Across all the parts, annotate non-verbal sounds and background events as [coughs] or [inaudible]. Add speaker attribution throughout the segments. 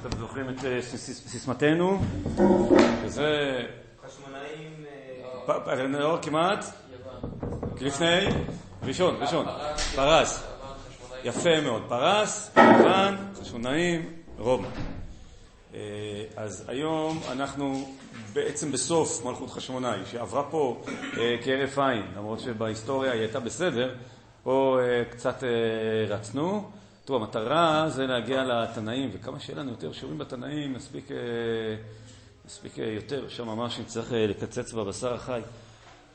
Speaker 1: אתם זוכרים את סיסמתנו, שזה...
Speaker 2: חשמונאים...
Speaker 1: לא, כמעט. לפני? ראשון, ראשון. פרס. יפה מאוד. פרס, יוון, חשמונאים, רומא. אז היום אנחנו בעצם בסוף מלכות חשמונאי, שעברה פה כהרף עין, למרות שבהיסטוריה היא הייתה בסדר, פה קצת רצנו. טוב, המטרה זה להגיע לתנאים, וכמה שיהיה לנו יותר שיעורים בתנאים, נספיק, נספיק יותר, שם ממש נצטרך לקצץ בבשר החי.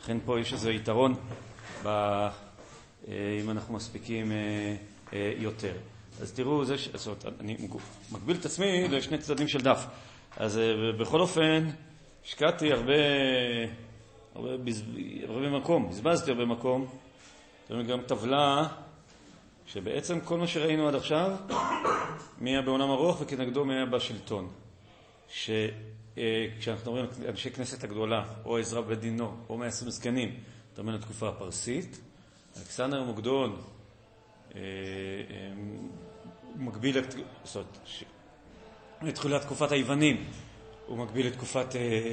Speaker 1: לכן פה יש איזה יתרון ב, אם אנחנו מספיקים יותר. אז תראו, זה, זאת אומרת, אני מגביל את עצמי לשני צדדים של דף. אז בכל אופן, השקעתי הרבה, הרבה, הרבה מקום, בזבזתי הרבה מקום. גם טבלה שבעצם כל מה שראינו עד עכשיו, מי היה בעולם ארוך וכנגדו מי היה בשלטון. שכשאנחנו על אנשי כנסת הגדולה, או עזרא בדינו, או מעשרים זקנים, אתה אומר לתקופה הפרסית, אלכסנדר מוקדון מקביל לתחילת תקופת היוונים, הוא מקביל לתקופת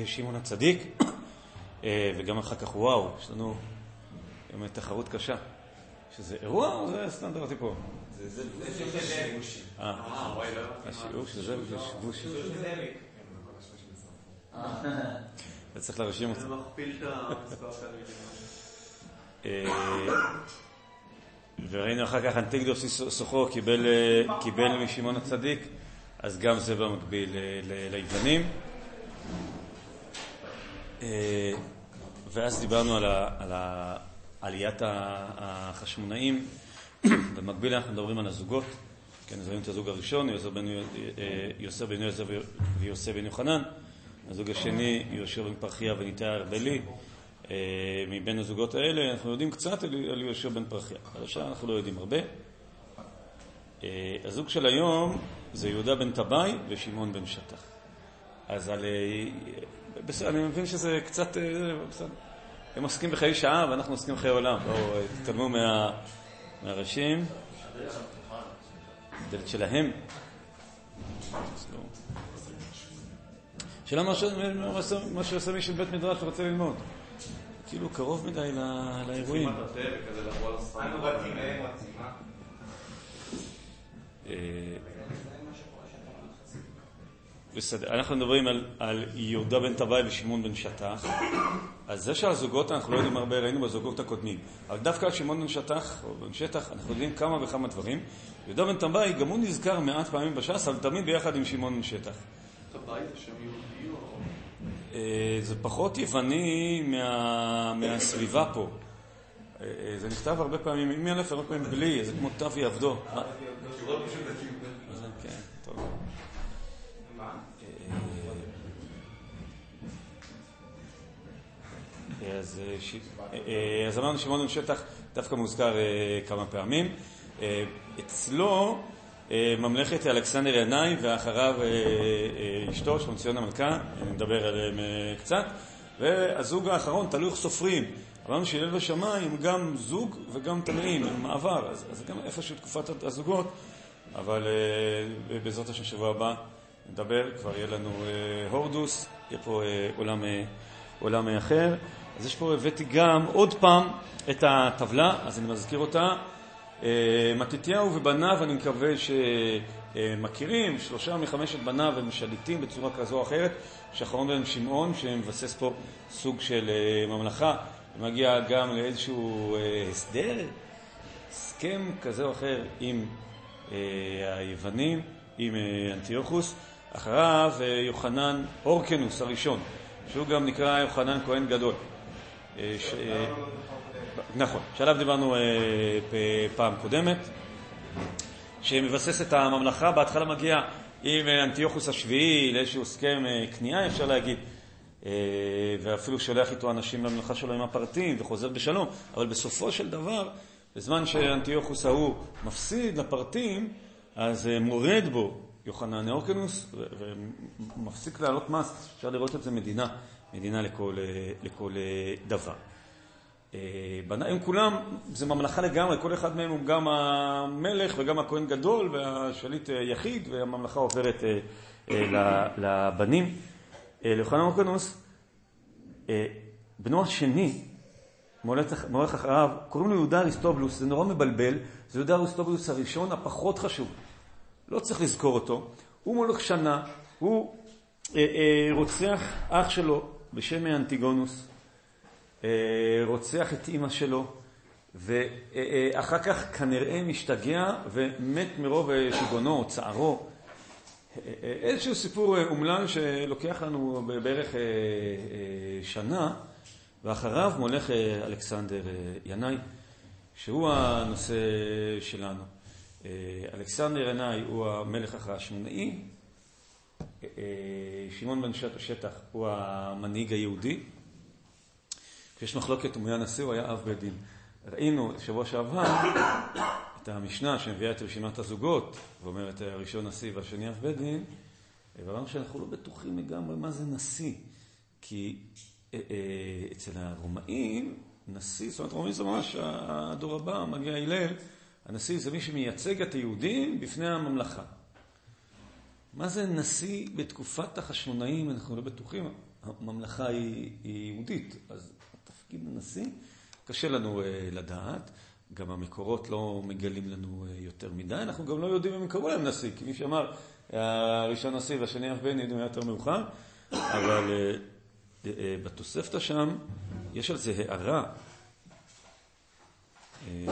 Speaker 1: שמעון הצדיק, וגם אחר כך, וואו, יש לנו באמת תחרות קשה. שזה אירוע או זה סטנדרטי פה?
Speaker 2: זה שיבושי.
Speaker 1: אה, השיעור של זה זה שיבושי. אתה צריך להרשים אותי.
Speaker 2: זה מכפיל את המספר
Speaker 1: תלמידים. וראינו אחר כך אנטיגדוס סוחו קיבל משמעון הצדיק, אז גם זה במקביל ליוונים. ואז דיברנו על עליית החשמונאים, [clears throat] במקביל אנחנו מדברים על הזוגות, כן, אז ראינו את הזוג הראשון, יוסף בן יוסף ויוסף בן יוחנן, הזוג השני, יהושע בן פרחיה וניתאי הארבלי. מבין הזוגות האלה אנחנו יודעים קצת על יהושע בן פרחיה, על השאר אנחנו לא יודעים הרבה. הזוג של היום זה יהודה בן טבעי ושמעון בן שטח. אז על... בסדר, אני מבין שזה קצת... בסדר. הם עוסקים בחיי שעה ואנחנו עוסקים בחיי עולם. בואו, תתקדמו מהראשים. דלת שלהם. שאלה מה שעושה מי של בית מדרש ורוצה ללמוד. כאילו קרוב מדי לאירועים.
Speaker 2: אה?
Speaker 1: בסדר, אנחנו מדברים על, על יהודה בן טבעי ושמעון בן שטח. אז זה שהזוגות, אנחנו לא יודעים הרבה, ראינו בזוגות הקודמים. אבל דווקא על שמעון בן שטח, או בן שטח, אנחנו יודעים כמה וכמה דברים. יהודה בן טבעי, גם הוא נזכר מעט פעמים בש"ס, אבל תמיד ביחד עם שמעון בן שטח.
Speaker 2: טבעי זה שם יהודי או...
Speaker 1: זה פחות יווני מה, מהסביבה פה. זה נכתב הרבה פעמים, עם אלף הרבה פעמים בלי, זה כמו תו יעבדו. אז, אז אמרנו שמעון בן שטח דווקא מוזכר כמה פעמים. אצלו ממלכת אלכסנדר ינאי ואחריו אשתו, שלומציון המלכה, נדבר עליהם קצת. והזוג האחרון, תלוי איך סופרים. אמרנו שהלל ושמיים גם זוג וגם תנאים, הם מעבר, אז, אז גם איפשהו תקופת הזוגות, אבל בעזרת השם שבוע הבא נדבר, כבר יהיה לנו הורדוס, יהיה פה עולם, עולם אחר. אז יש פה, הבאתי גם עוד פעם את הטבלה, אז אני מזכיר אותה. מתתיהו ובניו, אני מקווה שמכירים, שלושה מחמשת בניו הם שליטים בצורה כזו או אחרת, שאחרון בהם שמעון, שמבסס פה סוג של ממלכה, ומגיע גם לאיזשהו הסדר, הסכם כזה או אחר עם היוונים, עם אנטיוכוס. אחריו יוחנן אורקנוס הראשון, שהוא גם נקרא יוחנן כהן גדול. ש... נכון, שעליו דיברנו פעם קודמת, שמבסס את הממלכה, בהתחלה מגיע עם אנטיוכוס השביעי לאיזשהו הסכם כניעה, אפשר להגיד, ואפילו שולח איתו אנשים לממלכה שלו עם הפרטים וחוזר בשלום, אבל בסופו של דבר, בזמן שאנטיוכוס ההוא מפסיד לפרטים, אז מורד בו יוחנן אורקנוס ומפסיק לעלות מס, אפשר לראות את זה מדינה, מדינה לכל, לכל דבר. בנה, הם כולם, זה ממלכה לגמרי, כל אחד מהם הוא גם המלך וגם הכהן גדול והשליט יחיד, והממלכה עוברת לבנים. ליוחנן אורקנוס, בנו השני, מולך אחריו, קוראים לו יהודה אריסטובלוס, זה נורא מבלבל, זה יהודה אריסטובלוס הראשון, הפחות חשוב. לא צריך לזכור אותו. הוא מולך שנה, הוא אה, אה, רוצח אח שלו בשם אנטיגונוס, אה, רוצח את אימא שלו, ואחר כך כנראה משתגע ומת מרוב שיגונו או צערו. איזשהו סיפור אומלל שלוקח לנו בערך שנה, ואחריו מולך אלכסנדר ינאי, שהוא הנושא שלנו. אלכסנדר ינאי הוא המלך החשמונאי, שמעון בן שטח הוא המנהיג היהודי. כשיש מחלוקת הוא היה נשיא, הוא היה אב בית דין. ראינו שבוע שעבר את המשנה שמביאה את רשימת הזוגות, ואומרת הראשון נשיא והשני אב בית דין, ואמרנו שאנחנו לא בטוחים לגמרי מה זה נשיא. כי אה, אה, אצל הרומאים, נשיא, זאת אומרת, רומאים זה ממש הדור הבא, מגיע הלל, הנשיא זה מי שמייצג את היהודים בפני הממלכה. מה זה נשיא בתקופת החשמונאים? אנחנו לא בטוחים. הממלכה היא, היא יהודית, אז תפקיד הנשיא קשה לנו uh, לדעת. גם המקורות לא מגלים לנו uh, יותר מדי. אנחנו גם לא יודעים אם הם קראו להם נשיא, כי מי שאמר, הראשון נשיא והשני אף בן ידעו יותר מאוחר, אבל uh, uh, בתוספתא שם יש על זה הערה. Uh,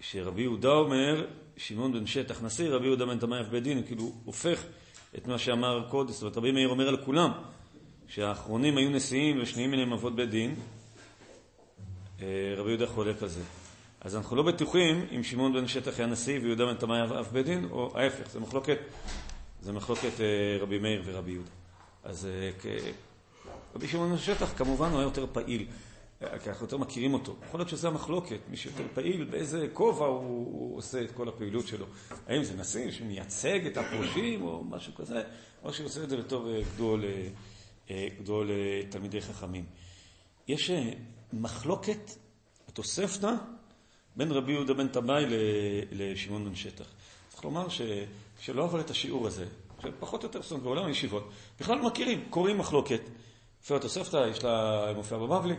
Speaker 1: שרבי יהודה אומר, שמעון בן שטח נשיא, רבי יהודה בן תמי אף בית דין, כאילו הופך את מה שאמר קודם, זאת אומרת רבי מאיר אומר על כולם, שהאחרונים היו נשיאים ושניים מהם אבות בית דין, אה, רבי יהודה חולק על זה. אז אנחנו לא בטוחים אם שמעון בן שטח היה נשיא ויהודה בן תמי אף בית דין, או ההפך, זה מחלוקת, זה מחלוקת אה, רבי מאיר ורבי יהודה. אז אה, רבי שמעון בן שטח כמובן הוא היה יותר פעיל. כי אנחנו יותר מכירים אותו. יכול להיות שזה המחלוקת, מי שיותר פעיל, באיזה כובע הוא, הוא עושה את כל הפעילות שלו. האם זה נשיא שמייצג את הפרושים או משהו כזה, או שהוא עושה את זה בתור אה, גדול, אה, אה, גדול תלמידי חכמים. יש מחלוקת, התוספתא, בין רבי יהודה בן טבעי לשמעון בן שטח. צריך לומר ש, שלא עבר את השיעור הזה, שפחות או יותר, זאת אומרת, בעולם הישיבות, בכלל לא מכירים, קוראים מחלוקת. לפי התוספתא, יש לה, מופיע בבבלי,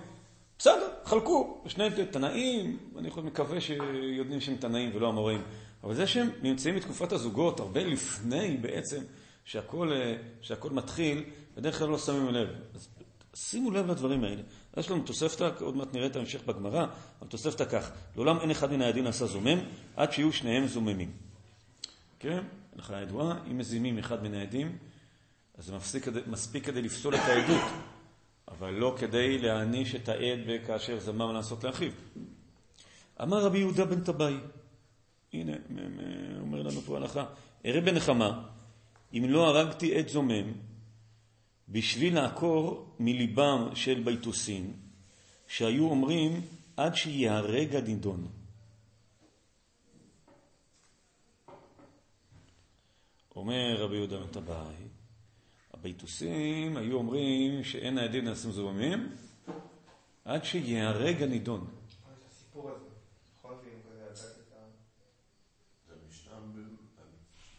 Speaker 1: בסדר, חלקו, שני תנאים, אני מקווה שיודעים שהם תנאים ולא אמוראים, אבל זה שהם נמצאים בתקופת הזוגות, הרבה לפני בעצם שהכל, אה, שהכל מתחיל, בדרך כלל לא שמים לב. אז שימו לב לדברים האלה. יש לנו תוספתא, עוד מעט נראה את ההמשך בגמרא, אבל תוספתא כך, לעולם אין אחד מן הידין עשה זומם, עד שיהיו שניהם זוממים. כן? הלכה ידועה, אם מזימים אחד מן העדים, אז זה מספיק כדי לפסול את העדות. אבל לא כדי להעניש את העד כאשר זמם לעשות לאחיו. אמר רבי יהודה בן טבעי, הנה, אומר לנו פה הלכה, אראה בנחמה, אם לא הרגתי עד זומם, בשביל לעקור מליבם של ביתוסין, שהיו אומרים עד שיהרג הנידון. אומר רבי יהודה בן טבעי, הביתוסים היו אומרים שאין העדים נעשים זוממים עד שיהרג הנידון.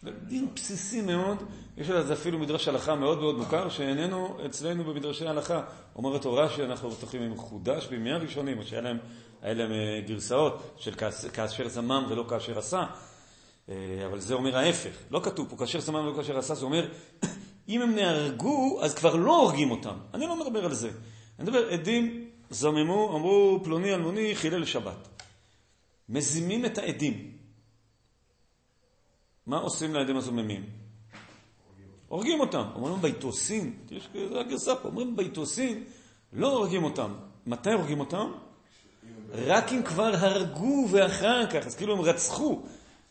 Speaker 1: זה דין בסיסי מאוד, יש על זה אפילו מדרש הלכה מאוד מאוד מוכר, שאיננו אצלנו במדרשי ההלכה. אומרת תורה שאנחנו בטוחים אם חודש בימי הראשונים, או שהיה להם, להם אה, גרסאות של כאשר זמם ולא כאשר עשה, אה, אבל זה אומר ההפך. לא כתוב פה כאשר זמם ולא כאשר עשה, זה אומר אם הם נהרגו, אז כבר לא הורגים אותם. אני לא מדבר על זה. אני מדבר, עדים זממו, אמרו פלוני אלמוני חילל שבת. מזימים את העדים. מה עושים לעדים הזוממים? הורגים אותם. אומרים ביתוסין, יש הגרסה פה, אומרים ביתוסין, לא הורגים אותם. מתי הורגים אותם? רק אם כבר הרגו ואחר כך, אז כאילו הם רצחו.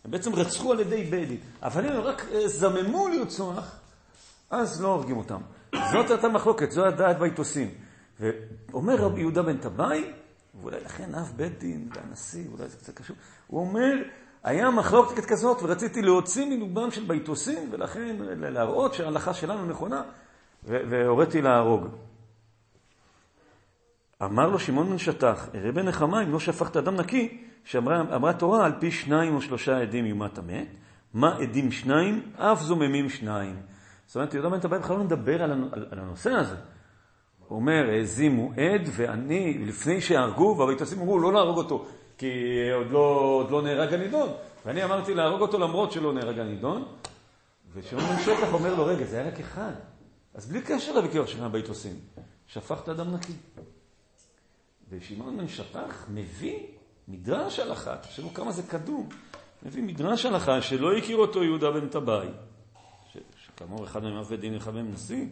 Speaker 1: הם בעצם רצחו על ידי בית דין. אבל אם הם רק אה, זממו לרצוח, אז לא הורגים אותם. זאת הייתה מחלוקת, זו הדעת ביתוסים. ואומר רבי יהודה בן טבעי, ואולי לכן אב בית דין והנשיא, אולי זה קצת קשור, הוא אומר, היה מחלוקת כזאת ורציתי להוציא מלובם של ביתוסים, ולכן להראות שההלכה שלנו נכונה, והוריתי להרוג. אמר לו שמעון בן שטח, אראה בן נחמה אם לא שפכת אדם נקי, שאמרה התורה על פי שניים או שלושה עדים יומת המת. מה עדים שניים? אף זוממים שניים. זאת אומרת, יהודה בן טבעי בכלל לא מדבר על, על הנושא הזה. הוא אומר, האזימו עד, ואני, לפני שהרגו, והביתוסים אמרו, לא להרוג אותו, כי עוד לא, עוד לא נהרג הנידון. ואני אמרתי להרוג אותו למרות שלא נהרג הנידון. ושמעון בן שטח אומר לו, רגע, זה היה רק אחד. אז בלי קשר לוויכוח של הביתוסים, שפכת אדם נקי. ושמעון בן שטח מביא מדרש הלכה, תחשבו כמה זה קדום, מביא מדרש הלכה שלא הכיר אותו יהודה בן טבעי, שכאמור אחד מהם אף עדים ואחד מהם נשיא,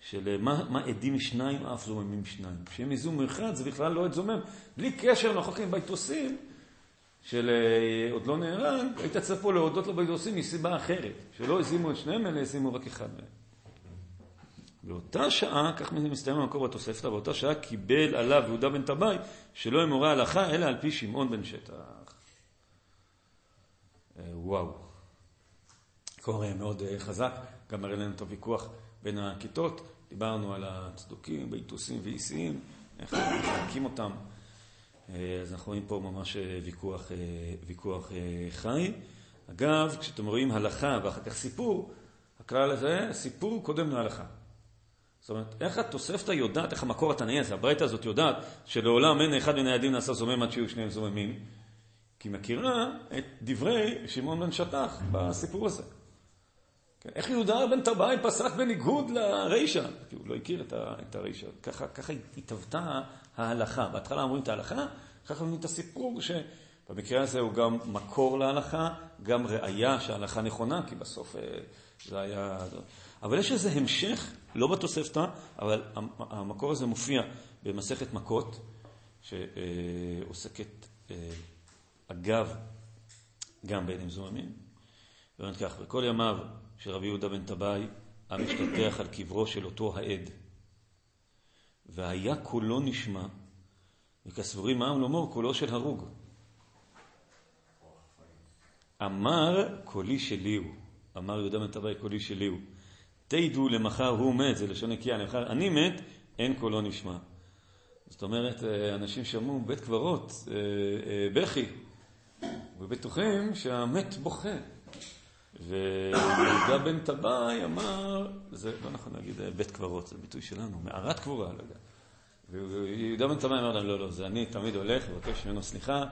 Speaker 1: של מה, מה עדים שניים אף זוממים שניים. כשהם יזום אחד זה בכלל לא עד זומם, בלי קשר לחוקים ביתוסים, של אה, עוד לא נהרג, היית פה להודות לביתוסים מסיבה אחרת, שלא הזימו את שניהם אלא הזימו רק אחד מהם. באותה שעה, כך מסתיים המקור בתוספתא, באותה שעה קיבל עליו יהודה בן טבעי שלא ימורה הלכה אלא על פי שמעון בן שטח. אה, וואו. קורא מאוד אה, חזק, גם מראה לנו את הוויכוח בין הכיתות. דיברנו על הצדוקים, ביתוסים ואיסיים, איך מחלקים אותם. אה, אז אנחנו רואים פה ממש ויכוח, ויכוח חי. אגב, כשאתם רואים הלכה ואחר כך סיפור, הכלל הזה, סיפור קודם להלכה. זאת אומרת, איך התוספתא יודעת, איך המקור התנאי הזה, הברייתא הזאת יודעת, שלעולם אין אחד מן היעדים נעשה זומם עד שיהיו שניהם זוממים? כי מכירה את דברי שמעון בן שטח בסיפור הזה. כן, איך יהודה בן טבעי פסק בניגוד לרישא? כי הוא לא הכיר את הרישא. ככה, ככה התהוותה ההלכה. בהתחלה אומרים את ההלכה, ככה אומרים את הסיפור, שבמקרה הזה הוא גם מקור להלכה, גם ראייה שההלכה נכונה, כי בסוף אה, זה היה... אבל יש איזה המשך, לא בתוספתא, אבל המקור הזה מופיע במסכת מכות, שעוסקת אה, אגב גם בעדים זוממים. ואומרת כך, בכל ימיו של רבי יהודה בן טבעי, עם השתטח על קברו של אותו העד. והיה קולו נשמע, וכסבורים העם לומר קולו של הרוג. אמר קולי שלי הוא, אמר יהודה בן טבעי קולי שלי הוא. תדעו למחר הוא מת, זה לשון נקייה, למחר אני מת, אין קולו נשמע. זאת אומרת, אה, אנשים שמעו בית קברות, אה, אה, בכי, ובטוחים שהמת בוכה. ויהודה בן טבעי אמר, זה לא נכון להגיד בית קברות, זה ביטוי שלנו, מערת קבורה, לא יודע. ויהודה בן טבעי אמר להם, לא, לא, זה אני תמיד הולך לבקש ממנו סליחה,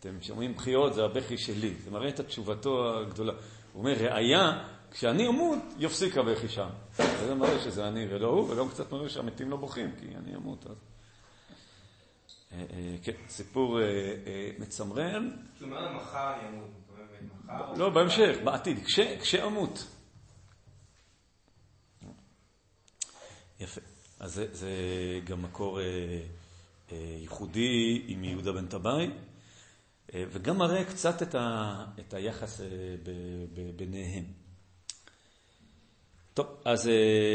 Speaker 1: אתם שומעים בחיות, זה הבכי שלי. זה מראה את התשובתו הגדולה. הוא אומר, ראיה כשאני אמות, יפסיק הבכי שם. זה מראה שזה אני ולא הוא, וגם קצת מראה שהמתים לא בוכים, כי אני אמות אז. אה, אה, כן, סיפור אה, מצמרר.
Speaker 2: אומרת, מחר אני אמות.
Speaker 1: לא, בהמשך, בעתיד, כשאמות. יפה. אז זה, גם מקור ייחודי עם יהודה בן טבעי, וגם מראה קצת את, היחס ביניהם. טוב, אז אה,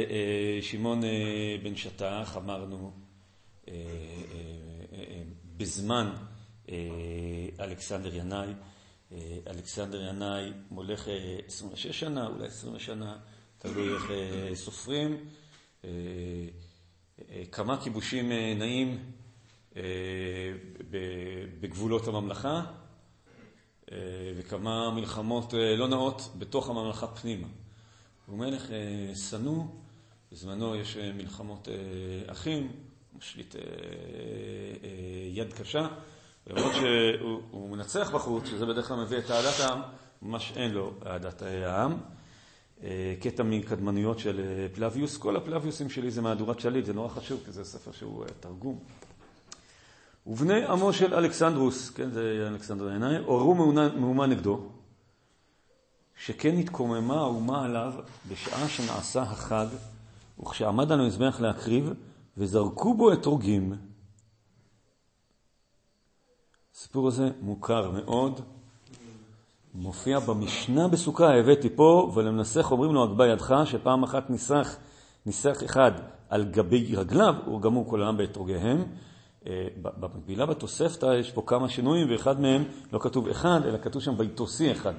Speaker 1: אה, שמעון אה, בן שטח, אמרנו, בזמן אלכסנדר ינאי, אלכסנדר ינאי מולך 26 שנה, אולי 20 שנה, תלוי איך סופרים. כמה כיבושים נעים בגבולות הממלכה, וכמה מלחמות לא נאות בתוך הממלכה פנימה. הוא מלך אה, שנוא, בזמנו יש אה, מלחמות אה, אחים, משליט יד קשה, למרות שהוא מנצח בחוץ, שזה בדרך כלל מביא את אהדת העם, ממש אין לו אהדת העם. קטע מקדמנויות של פלביוס, כל הפלביוסים שלי זה מהדורת שליט, זה נורא חשוב, כי זה ספר שהוא תרגום. ובני עמו של אלכסנדרוס, כן, זה אלכסנדר עיניי, עוררו מהומה נגדו, שכן התקוממה האומה עליו בשעה שנעשה החג, וכשעמד על המזבח להקריב, וזרקו בו אתרוגים. הסיפור הזה מוכר מאוד, מופיע במשנה בסוכה, הבאתי פה, ולמנסח אומרים לו, הגבה ידך, שפעם אחת ניסח, ניסח אחד על גבי רגליו, ורגמו כל העם באתרוגיהם. אה, במקבילה בתוספתא יש פה כמה שינויים, ואחד מהם לא כתוב אחד, אלא כתוב שם ויתוסי אחד.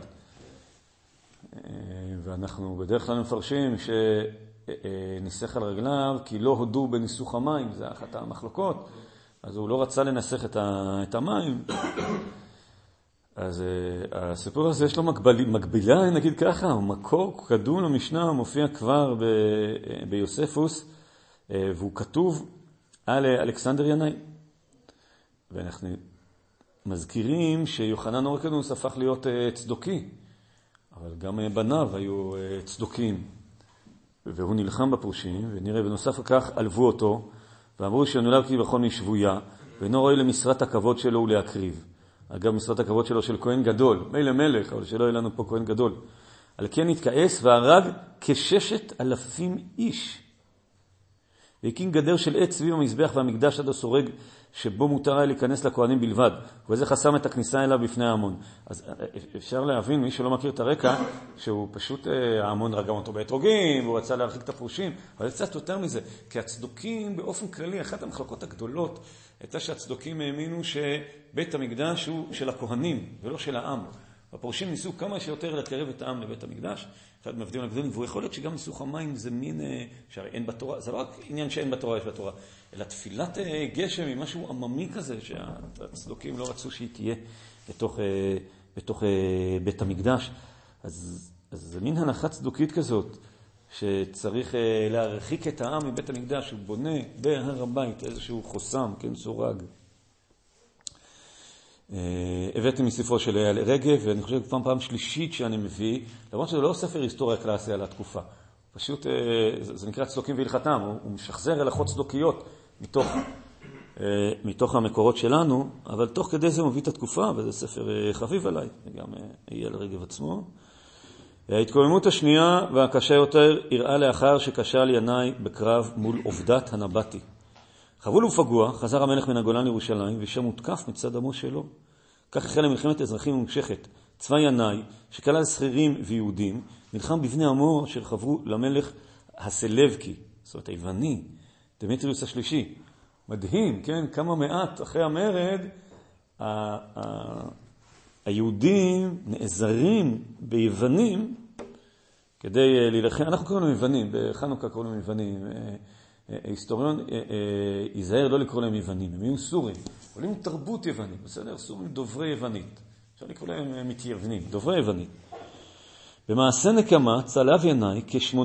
Speaker 1: ואנחנו בדרך כלל מפרשים ניסח על רגליו, כי לא הודו בניסוך המים, זה אחת המחלוקות, אז הוא לא רצה לנסח את המים. אז הסיפור הזה יש לו מקבילה, מקבילה, נגיד ככה, מקור קדום למשנה, מופיע כבר ב, ביוספוס, והוא כתוב על אלכסנדר ינאי. ואנחנו מזכירים שיוחנן אורקנוס הפך להיות צדוקי. אבל גם אה, בניו היו אה, צדוקים, והוא נלחם בפרושים, ונראה בנוסף לכך עלבו אותו, ואמרו שנולד כביכול משבויה, ואינו רואה למשרת הכבוד שלו ולהקריב. אגב, משרת הכבוד שלו של כהן גדול, מילא מלך, אבל שלא יהיה לנו פה כהן גדול. על כן התכעס והרג כששת אלפים איש. והקים גדר של עץ סביב המזבח והמקדש עד הסורג שבו מותר היה להיכנס לכהנים בלבד, וזה חסם את הכניסה אליו בפני ההמון. אז אה, אפשר להבין, מי שלא מכיר את הרקע, שהוא פשוט, אה, ההמון רגם אותו באתרוגים, והוא רצה להרחיק את הפרושים, אבל קצת יותר מזה, כי הצדוקים באופן כללי, אחת המחלקות הגדולות הייתה שהצדוקים האמינו שבית המקדש הוא של הכהנים ולא של העם. הפורשים ניסו כמה שיותר לקרב את העם לבית המקדש, אחד מהעבדים הגדולים, והוא יכול להיות שגם ניסוך המים זה מין, אה, שהרי אין בתורה, זה לא רק עניין שאין בתורה, יש בתורה, אלא תפילת אה, גשם היא משהו עממי כזה, שהצדוקים לא רצו שהיא תהיה בתוך, אה, בתוך בית המקדש. אז, אז זה מין הנחה צדוקית כזאת, שצריך להרחיק את העם מבית המקדש, הוא בונה בהר הבית איזשהו חוסם, כן, סורג. אה, הבאתי מספרו של אייל רגב, ואני חושב פעם פעם שלישית שאני מביא, למרות שזה לא ספר היסטוריה קלאסי על התקופה. פשוט, אה, זה נקרא צדוקים והלכתם, הוא משחזר הלכות צדוקיות מתוך, אה, מתוך המקורות שלנו, אבל תוך כדי זה מביא את התקופה, וזה ספר חביב עליי, וגם אייל רגב עצמו. ההתקוממות השנייה והקשה יותר אירעה לאחר שכשל ינאי בקרב מול עובדת הנבטי. חבול ופגוע, חזר המלך מן הגולן לירושלים, ושם הותקף מצד עמו שלו. כך החלה מלחמת אזרחים ממושכת. צבא ינאי, שכלל שכירים ויהודים, נלחם בבני עמו אשר חברו למלך הסלבקי, זאת אומרת היווני, דמיטריוס השלישי. מדהים, כן? כמה מעט אחרי המרד, היהודים נעזרים ביוונים כדי אה, להילחם, אנחנו קוראים להם יוונים, בחנוכה קוראים להם יוונים. אה, היסטוריון ייזהר לא לקרוא להם יוונים, הם יהיו סורים, עולים תרבות יוונית, בסדר? סורים דוברי יוונית. אפשר לקרוא להם מתייוונים, דוברי יוונית. במעשה נקמה צלב ינאי כ-800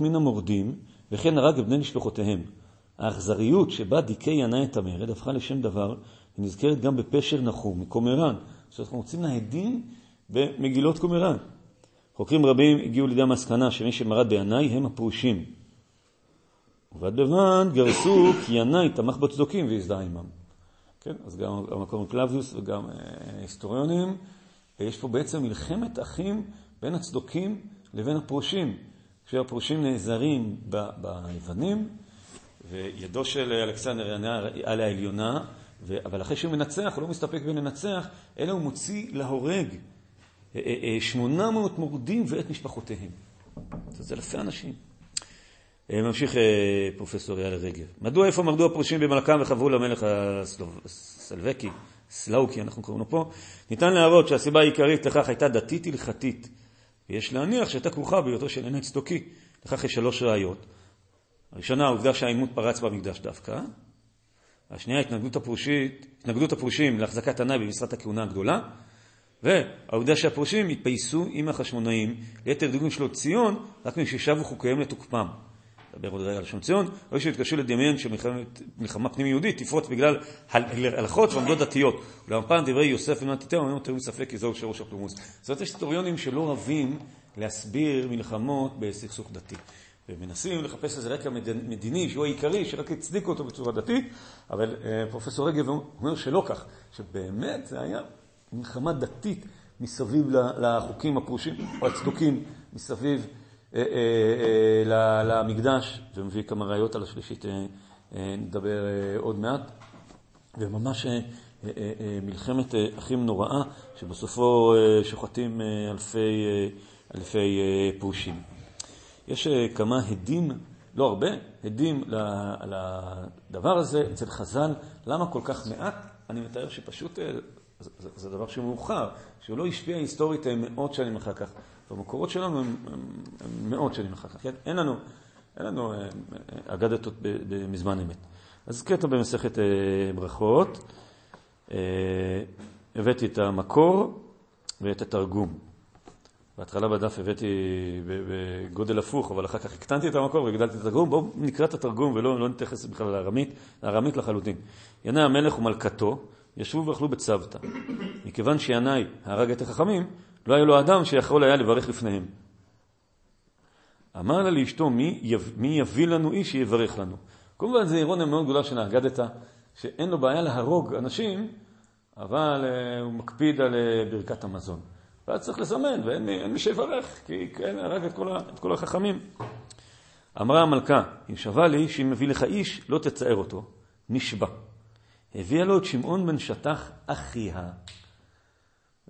Speaker 1: מן המורדים, וכן הרג בני משפחותיהם. האכזריות שבה דיכא ינאי את המרד הפכה לשם דבר, ונזכרת גם בפשר נחום, מקומראן. עכשיו אנחנו רוצים להדין במגילות קומראן. חוקרים רבים הגיעו לידי המסקנה שמי שמרד בינאי הם הפרושים. ובד בבד גרסו כי ינאי תמך בצדוקים והזדהה עמם. כן, אז גם המקום קלביוס וגם אה, היסטוריונים, יש פה בעצם מלחמת אחים בין הצדוקים לבין הפרושים. כשהפרושים נעזרים ביוונים, וידו של אלכסנדר על העליונה, ו... אבל אחרי שהוא מנצח, הוא לא מסתפק בלנצח, אלא הוא מוציא להורג 800 אה, אה, מורדים ואת משפחותיהם. זה אלפי אנשים. אה, ממשיך אה, פרופסור אייל רגב. מדוע איפה מרדו הפרושים במלכם וחברו למלך הסלבקי, סלאוקי אנחנו קוראים לו פה? ניתן להראות שהסיבה העיקרית לכך הייתה דתית הלכתית. ויש להניח שהייתה כרוכה בהיותו של עיני צדוקי. לכך יש שלוש ראיות. הראשונה, העובדה שהעימות פרץ במקדש דווקא. השנייה, התנגדות, הפרושית, התנגדות הפרושים להחזקת תנאי במשרת הכהונה הגדולה. והעובדה שהפרושים התפייסו עם החשמונאים, ליתר דיגון שלו ציון, רק מששבו חוקיהם לתוקפם. נדבר עוד על שם ציון, או שהתקשו לדמיין שמלחמה פנים יהודית תפרוץ בגלל הלכות ועמדות דתיות. אולם פעם דברי יוסף בן מתתיהו אומרים יותר מספק כי זהו שורש הפלומוס. זאת אומרת, יש היסטוריונים שלא אוהבים להסביר מלחמות בסכסוך דתי. ומנסים לחפש איזה רקע מדיני שהוא העיקרי, שרק הצדיקו אותו בצורה דתית, אבל אה, פרופסור רגב אומר שלא כך, שבאמת זה היה מלחמה דתית מסביב לחוקים הפרושים או הצדוקים מסביב למקדש, ומביא כמה ראיות על השלישית, נדבר עוד מעט. וממש מלחמת אחים נוראה, שבסופו שוחטים אלפי, אלפי פרושים. יש כמה הדים, לא הרבה, הדים לדבר הזה אצל חז"ל. למה כל כך מעט? אני מתאר שפשוט זה, זה דבר שהוא מאוחר, שהוא לא השפיע היסטורית מאות שנים אחר כך. במקורות שלנו הם, הם, הם מאות שנים אחר כך, כן? אין לנו, אין לנו אגדתות מזמן אמת. אז קטע במסכת ברכות, הבאתי את המקור ואת התרגום. בהתחלה בדף הבאתי בגודל הפוך, אבל אחר כך הקטנתי את המקור והגדלתי את התרגום. בואו נקרא את התרגום ולא לא נתייחס בכלל לארמית, לארמית לחלוטין. ינאי המלך ומלכתו ישבו ואכלו בצוותא. מכיוון שינאי הרג את החכמים, לא היה לו אדם שיכול היה לברך לפניהם. אמר לה לאשתו, מי, יב, מי יביא לנו איש שיברך לנו? כמובן זו אירוניה מאוד גדולה של האגדתא, שאין לו בעיה להרוג אנשים, אבל uh, הוא מקפיד על uh, ברכת המזון. ואז צריך לזמן, ואין מי שיברך, כי כן, הרג את כל, את כל החכמים. אמרה המלכה, אם שווה לי שאם מביא לך איש, לא תצער אותו. נשבע. הביאה לו את שמעון בן שטח אחיה.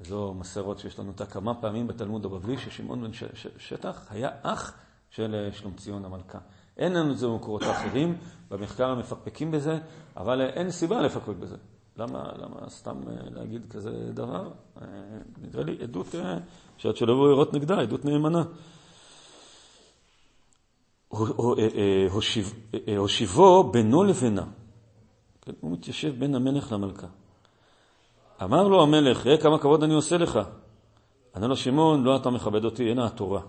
Speaker 1: זו מסרות שיש לנו אותה כמה פעמים בתלמוד הבבלי, ששמעון בן שטח היה אח של אה, שלומציון המלכה. אין לנו את זה במקורות האחרים, במחקר המפקפקים בזה, אבל אין סיבה לפקפק בזה. למה, למה סתם אה, להגיד כזה דבר? אה, נראה לי עדות שעד שלא יבואו לראות נגדה, עדות נאמנה. הושיבו בינו לבינה. כן, הוא מתיישב בין המלך למלכה. אמר לו המלך, ראה כמה כבוד אני עושה לך. ענה לו שמעון, לא אתה מכבד אותי, הנה התורה.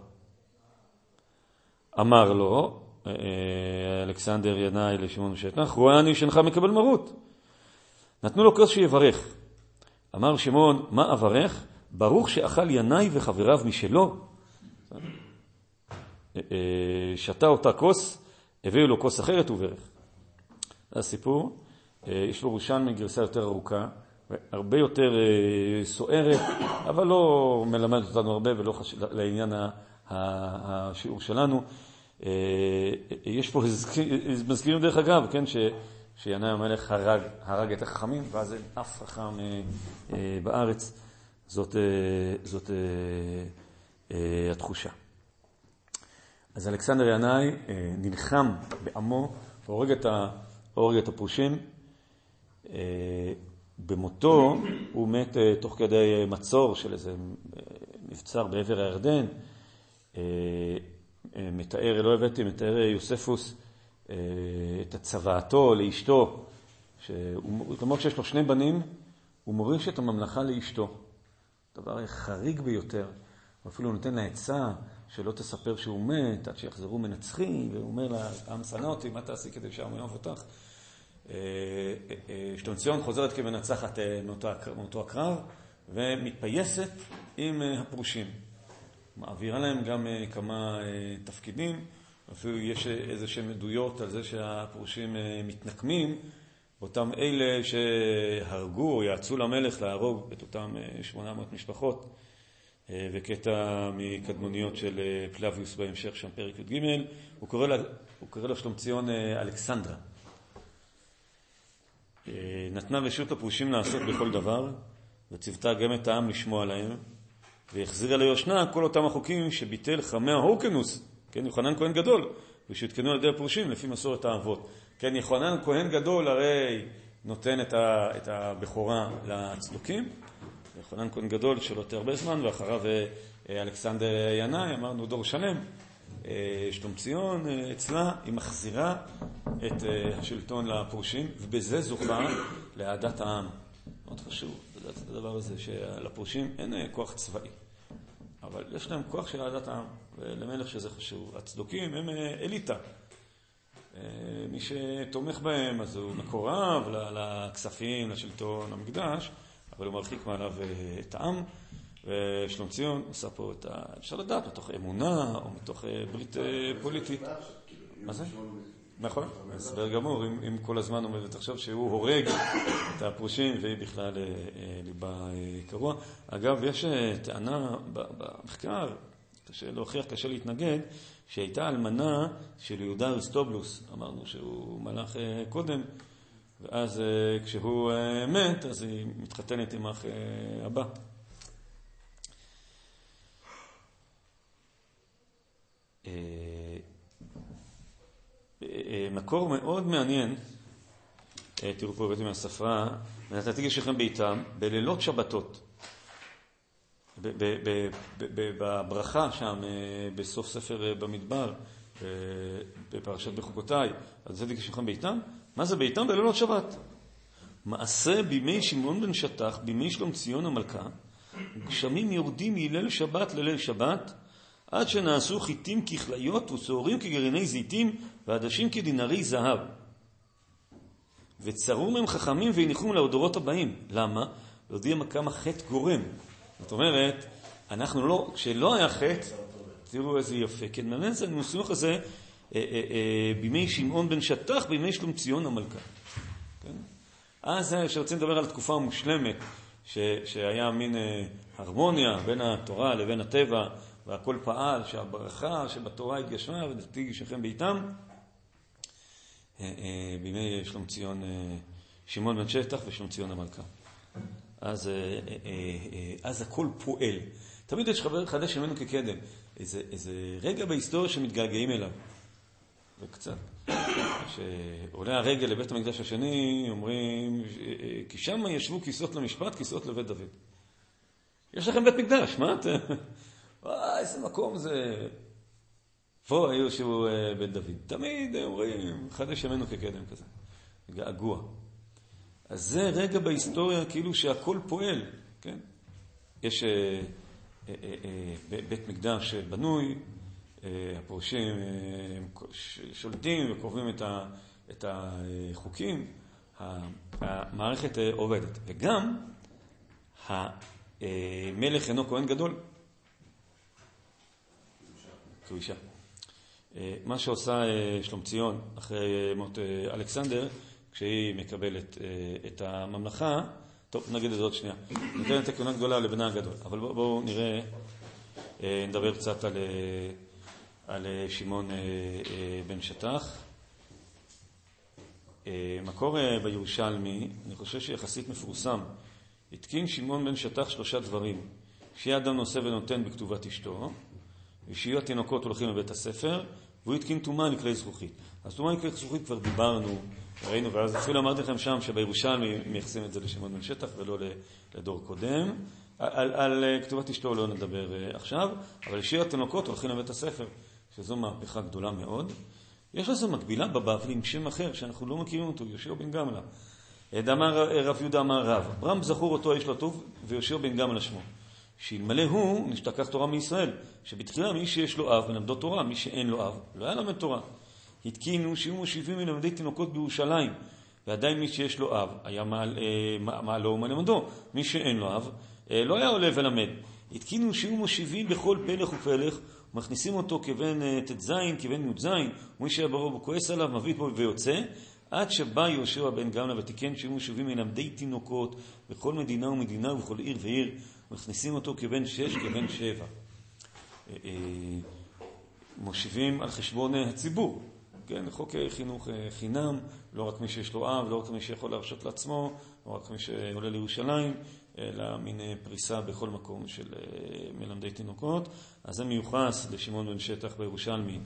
Speaker 1: אמר לו, אה, אה, אלכסנדר ינאי לשמעון שטח, רואה אני שאינך מקבל מרות. נתנו לו כוס שיברך. אמר שמעון, מה אברך? ברוך שאכל ינאי וחבריו משלו. אה, שתה אותה כוס, הביאו לו כוס אחרת וברך. זה הסיפור. יש לו ראשן מגרסה יותר ארוכה, הרבה יותר סוערת, אבל לא מלמדת אותנו הרבה ולא חש... לעניין השיעור שלנו. אה, יש פה, מזכירים דרך אגב, כן, ש, שינאי המלך הרג, הרג את החכמים, ואז אין אף חכם אה, אה, בארץ. זאת, זאת התחושה. אז אלכסנדר ינאי נלחם בעמו והורג את, את הפרושים. במותו הוא מת תוך כדי מצור של איזה מבצר בעבר הירדן. מתאר, לא הבאתי, מתאר יוספוס אה, את הצוואתו לאשתו, למרות שיש לו שני בנים, הוא מוריש את הממלכה לאשתו. דבר חריג ביותר. הוא אפילו נותן לה עצה שלא תספר שהוא מת עד שיחזרו מנצחים, והוא אומר לה, העם שנא אותי, מה תעשי כדי שהעם יאהב אותך? אה, אה, שלומציון חוזרת כמנצחת מאותו הקרב ומתפייסת עם הפרושים. מעבירה להם גם אה, כמה אה, תפקידים, אפילו יש איזה שהן עדויות על זה שהפרושים אה, מתנקמים אותם אלה שהרגו או יעצו למלך להרוג את אותם 800 משפחות, וקטע מקדמוניות של פלביוס בהמשך, שם פרק י"ג, הוא קורא, קורא לשלומציון אלכסנדרה. נתנה רשות לפרושים לעשות בכל דבר, וציוותה גם את העם לשמוע להם, והחזירה ליושנה כל אותם החוקים שביטל חמי ההורקנוס, כן, יוחנן כהן גדול, ושהותקנו על ידי הפרושים לפי מסורת האבות. כן, יוחנן כהן גדול הרי נותן את, ה, את הבכורה לצדוקים, יוחנן כהן גדול שלא הרבה זמן, ואחריו אה, אלכסנדר ינאי, אמרנו דור שלם. אה, שלום ציון אה, אצלה, היא מחזירה את השלטון לפרושים, ובזה זוכה לאהדת העם. מאוד חשוב לדעת את הדבר הזה, שלפרושים אין כוח צבאי. אבל יש להם כוח של אהדת העם, ולמלך שזה חשוב. הצדוקים הם אה, אליטה. אה, מי שתומך בהם, אז הוא מקורב לכספים, לשלטון, למקדש, אבל הוא מרחיק מעליו אה, את העם. ושלום ציון עושה פה את ה... אפשר לדעת, מתוך אמונה או מתוך ברית פוליטית. מה זה? נכון, הסבר גמור, אם, כל הזמן עומדת עכשיו שהוא הורג את הפרושים והיא בכלל אה, אה, ליבה אה, קרוע. אגב, יש טענה במחקר, קשה להוכיח, קשה להתנגד, שהייתה אלמנה של יהודה אריסטובלוס, אמרנו שהוא מלך קודם, ואז כשהוא מת, אז היא מתחתנת עם האח הבא. מקור מאוד מעניין, אה, תראו פה הבאתי מהספרה, ונתתי גשכם ביתם, בלילות שבתות. בברכה שם, אה, בסוף ספר אה, במדבר, בפרשת בחוקותיי, על צדיק ישכם ביתם, מה זה ביתם? בלילות שבת. מעשה בימי שמעון בן שטח, בימי שלום ציון המלכה, גשמים יורדים מליל שבת לליל שבת, עד שנעשו חיטים ככליות ושעורים כגרעיני זיתים ועדשים כדינרי זהב. וצרו מהם חכמים והניחום לדורות הבאים. למה? להודיע כמה חטא גורם. זאת אומרת, אנחנו לא, כשלא היה חטא, תראו איזה יפה. כן, מעניין זה הניסוח הזה אה, אה, אה, בימי שמעון בן שטח, בימי שלום ציון המלכה. כן? אז כשרוצים לדבר על התקופה המושלמת, ש, שהיה מין הרמוניה בין התורה לבין הטבע, והכל פעל, שהברכה שבתורה התגשמה ודתי גישכם בעיתם, בימי שלום ציון, שמעון בן שטח ושלום ציון המלכה. אז, אז הכל פועל. תמיד יש חבר חדש ממנו כקדם. איזה, איזה רגע בהיסטוריה שמתגעגעים אליו. וקצת. כשעולה הרגל לבית המקדש השני, אומרים, כי שם ישבו כיסאות למשפט, כיסאות לבית דוד. יש לכם בית מקדש, מה אתם? וואי, איזה מקום זה. פה היו שהוא אה, בית דוד. תמיד אומרים, חדש ימינו כקדם כזה. געגוע. אז זה רגע בהיסטוריה כאילו שהכל פועל, כן? יש... אה, אה, אה, אה, בית מקדש בנוי, הפורשים שולטים וקובעים את החוקים, המערכת עובדת. וגם המלך אינו כהן גדול. קרישה. מה שעושה שלומציון אחרי מות אלכסנדר, כשהיא מקבלת את הממלכה, טוב, נגיד את זה עוד שנייה. ניתן את הכהונה גדולה לבנה הגדול. אבל בואו בוא נראה, אה, נדבר קצת על, אה, על אה, שמעון בן שטח. מקור בירושלמי, אני חושב שיחסית מפורסם, התקין שמעון בן שטח שלושה דברים: שיהיה אדם נושא ונותן בכתובת אשתו, ושיהיו התינוקות הולכים לבית הספר, והוא התקין טומאה לכלי זכוכית. אז טומאה לכלי זכוכית כבר דיברנו, ראינו, ואז אפילו אמרתי לכם שם שבירושלמי מייחסים את זה לשמעון בן שטח ולא לדור קודם. על, על אה, כתובת אשתו לא נדבר אה, עכשיו, אבל שיר התינוקות הולכים לבית הספר, שזו מהפכה גדולה מאוד. יש לזה מקבילה בבבלי עם שם אחר, שאנחנו לא מכירים אותו, יהושע בן גמלה. דאמר רב יהודה אמר רב, אברהם זכור אותו איש לא טוב, ויהושע בן גמלה שמו. שאלמלא הוא, נשתכח תורה מישראל. שבתחילה מי שיש לו אב מלמדו תורה, מי שאין לו אב לא היה לומד תורה. התקינו שיהיו מושיבים מלמדי תינוקות בירושלים, ועדיין מי שיש לו אב היה מעל, אה, מעלו ומלמדו, מי שאין לו אב אה, לא היה עולה ולמד. התקינו שיהיו מושיבים בכל פלך ופלך, ומכניסים אותו כבן אה, ט"ז, כבן י"ז, ומי שהיה ברוב הוא כועס עליו, מביא פה ויוצא, עד שבא יהושע בן גמלה ותיקן שיהיו מושיבים מלמדי תינוקות בכל מדינה ומדינה ובכל עיר ועיר, מכניסים אותו כבן שש, כבן שבע. מושיבים על חשבון הציבור. כן, חוק חינוך אה, חינם, לא רק מי שיש לו אב, לא רק מי שיכול להרשות לעצמו, לא רק מי שעולה לירושלים, אלא מין אה, פריסה בכל מקום של אה, מלמדי תינוקות. אז זה מיוחס לשמעון בן שטח בירושלמי,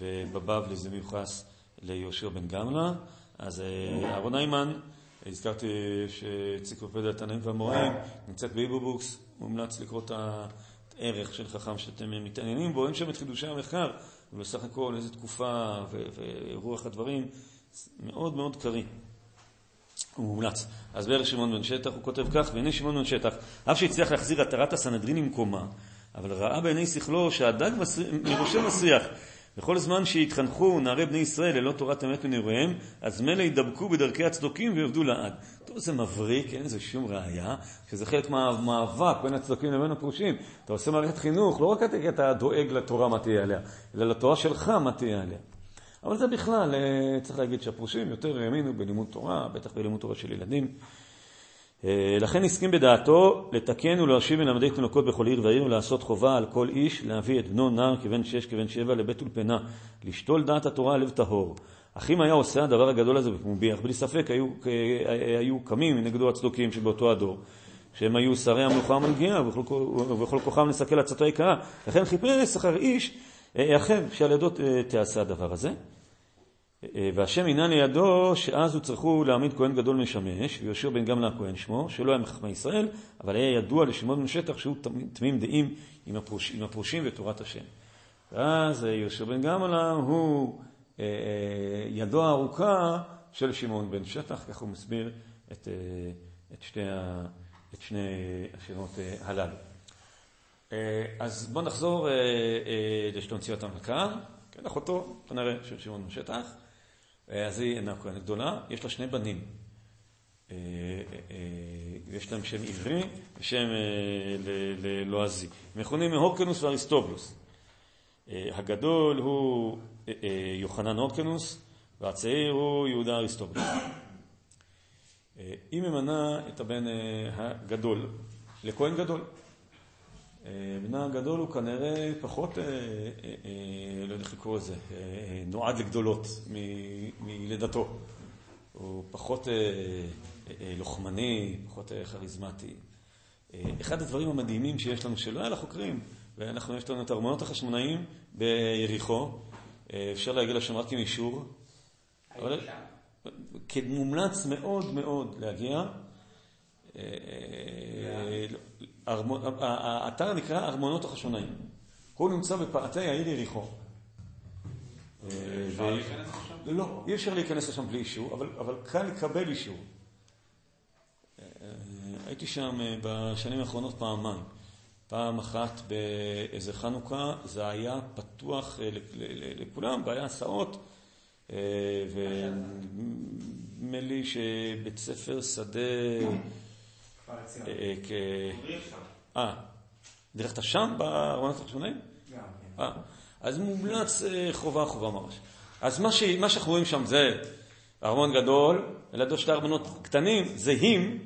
Speaker 1: ובבבלי זה מיוחס ליהושע בן גמלה. אז אהרון היימן, הזכרתי שאציקלופדיית התנאים והמוראים נמצאת באיבובוקס, מומלץ לקרוא את הערך של חכם שאתם מתעניינים בו, אין שם את חידושי המחקר. ובסך הכל איזו תקופה ורוח הדברים מאוד מאוד קריא. הוא מומלץ. אז בערך שמעון בן שטח הוא כותב כך, והנה שמעון בן שטח, אף שהצליח להחזיר עטרת הסנהדרין למקומה, אבל ראה בעיני שכלו שהדג מראשו מסריח, וכל זמן שהתחנכו נערי בני ישראל ללא תורת אמת מנעוריהם, אז מילא ידבקו בדרכי הצדוקים ויעבדו לעד. טוב, זה מבריק, אין לזה שום ראייה, שזה חלק מהמאבק בין הצדוקים לבין הפרושים. אתה עושה מערכת חינוך, לא רק כי אתה דואג לתורה מה תהיה עליה, אלא לתורה שלך מה תהיה עליה. אבל זה בכלל, אה, צריך להגיד שהפרושים יותר האמינו בלימוד תורה, בטח בלימוד תורה של ילדים. אה, לכן הסכים בדעתו לתקן ולהשיב מלמדי תינוקות בכל עיר ועיר ולעשות חובה על כל איש להביא את בנו נער כבן שש כבן שבע לבית אולפנה, לשתול דעת התורה לב טהור. אך אם היה עושה הדבר הגדול הזה בפומבי, אך בלי ספק היו, אה, היו קמים נגדו הצדוקים שבאותו הדור, שהם היו שרי המלוכה המלגיעה ובכל כוחם לסכל עצתו היקרה. לכן חיפש אחר איש אה, אחר שעל ידו תעשה הדבר הזה. אה, והשם עניין לידו שאז הוצרכו להעמיד כהן גדול משמש, ויהושע בן גמלה הכהן שמו, שלא היה מחכמי ישראל, אבל היה ידוע לשמעון בן שטח שהוא תמים דעים עם, הפרוש, עם הפרושים ותורת השם. ואז יהושע בן גמלא הוא ידו הארוכה של שמעון בן שטח, כך הוא מסביר את, את, שתי, את שני השמות הללו. אז בואו נחזור לשלומציית המלכה, כן, אחותו, כנראה, של שמעון בן שטח. אז היא אינה כהנת גדולה, יש לה שני בנים. אה, אה, אה, יש להם שם עברי ושם ללועזי. הם מכונים מהורקנוס ואריסטובלוס. הגדול הוא יוחנן הורקנוס, והצעיר הוא יהודה אריסטובלוס. היא ממנה את הבן הגדול לכהן גדול. בנה הגדול הוא כנראה פחות, לא יודע איך לקרוא לזה, נועד לגדולות מלידתו. הוא פחות אה, לוחמני, פחות אה, כריזמטי. אה, אחד הדברים המדהימים שיש לנו, שלא היה לחוקרים, ואנחנו, יש לנו את הארמונות החשמונאים ביריחו, אפשר להגיע לשם רק עם אישור. אבל מומלץ מאוד מאוד להגיע. האתר נקרא ארמונות החשמונאים. הוא נמצא בפאתי העיר יריחו.
Speaker 2: אפשר להיכנס לשם?
Speaker 1: לא, אי אפשר להיכנס לשם בלי אישור, אבל קל לקבל אישור. הייתי שם אה, בשנים האחרונות פעמיים. פעם אחת באיזה חנוכה, זה היה פתוח אה, לכולם, והיה הסעות, אה, ונדמה לי שבית ספר שדה... אה, דרכת שם בארמונות הראשונים?
Speaker 2: גם, כן.
Speaker 1: אז מומלץ חובה חובה ממש. אז מה שאנחנו רואים שם זה ארמון גדול, לידו שתי ארמונות קטנים, זהים,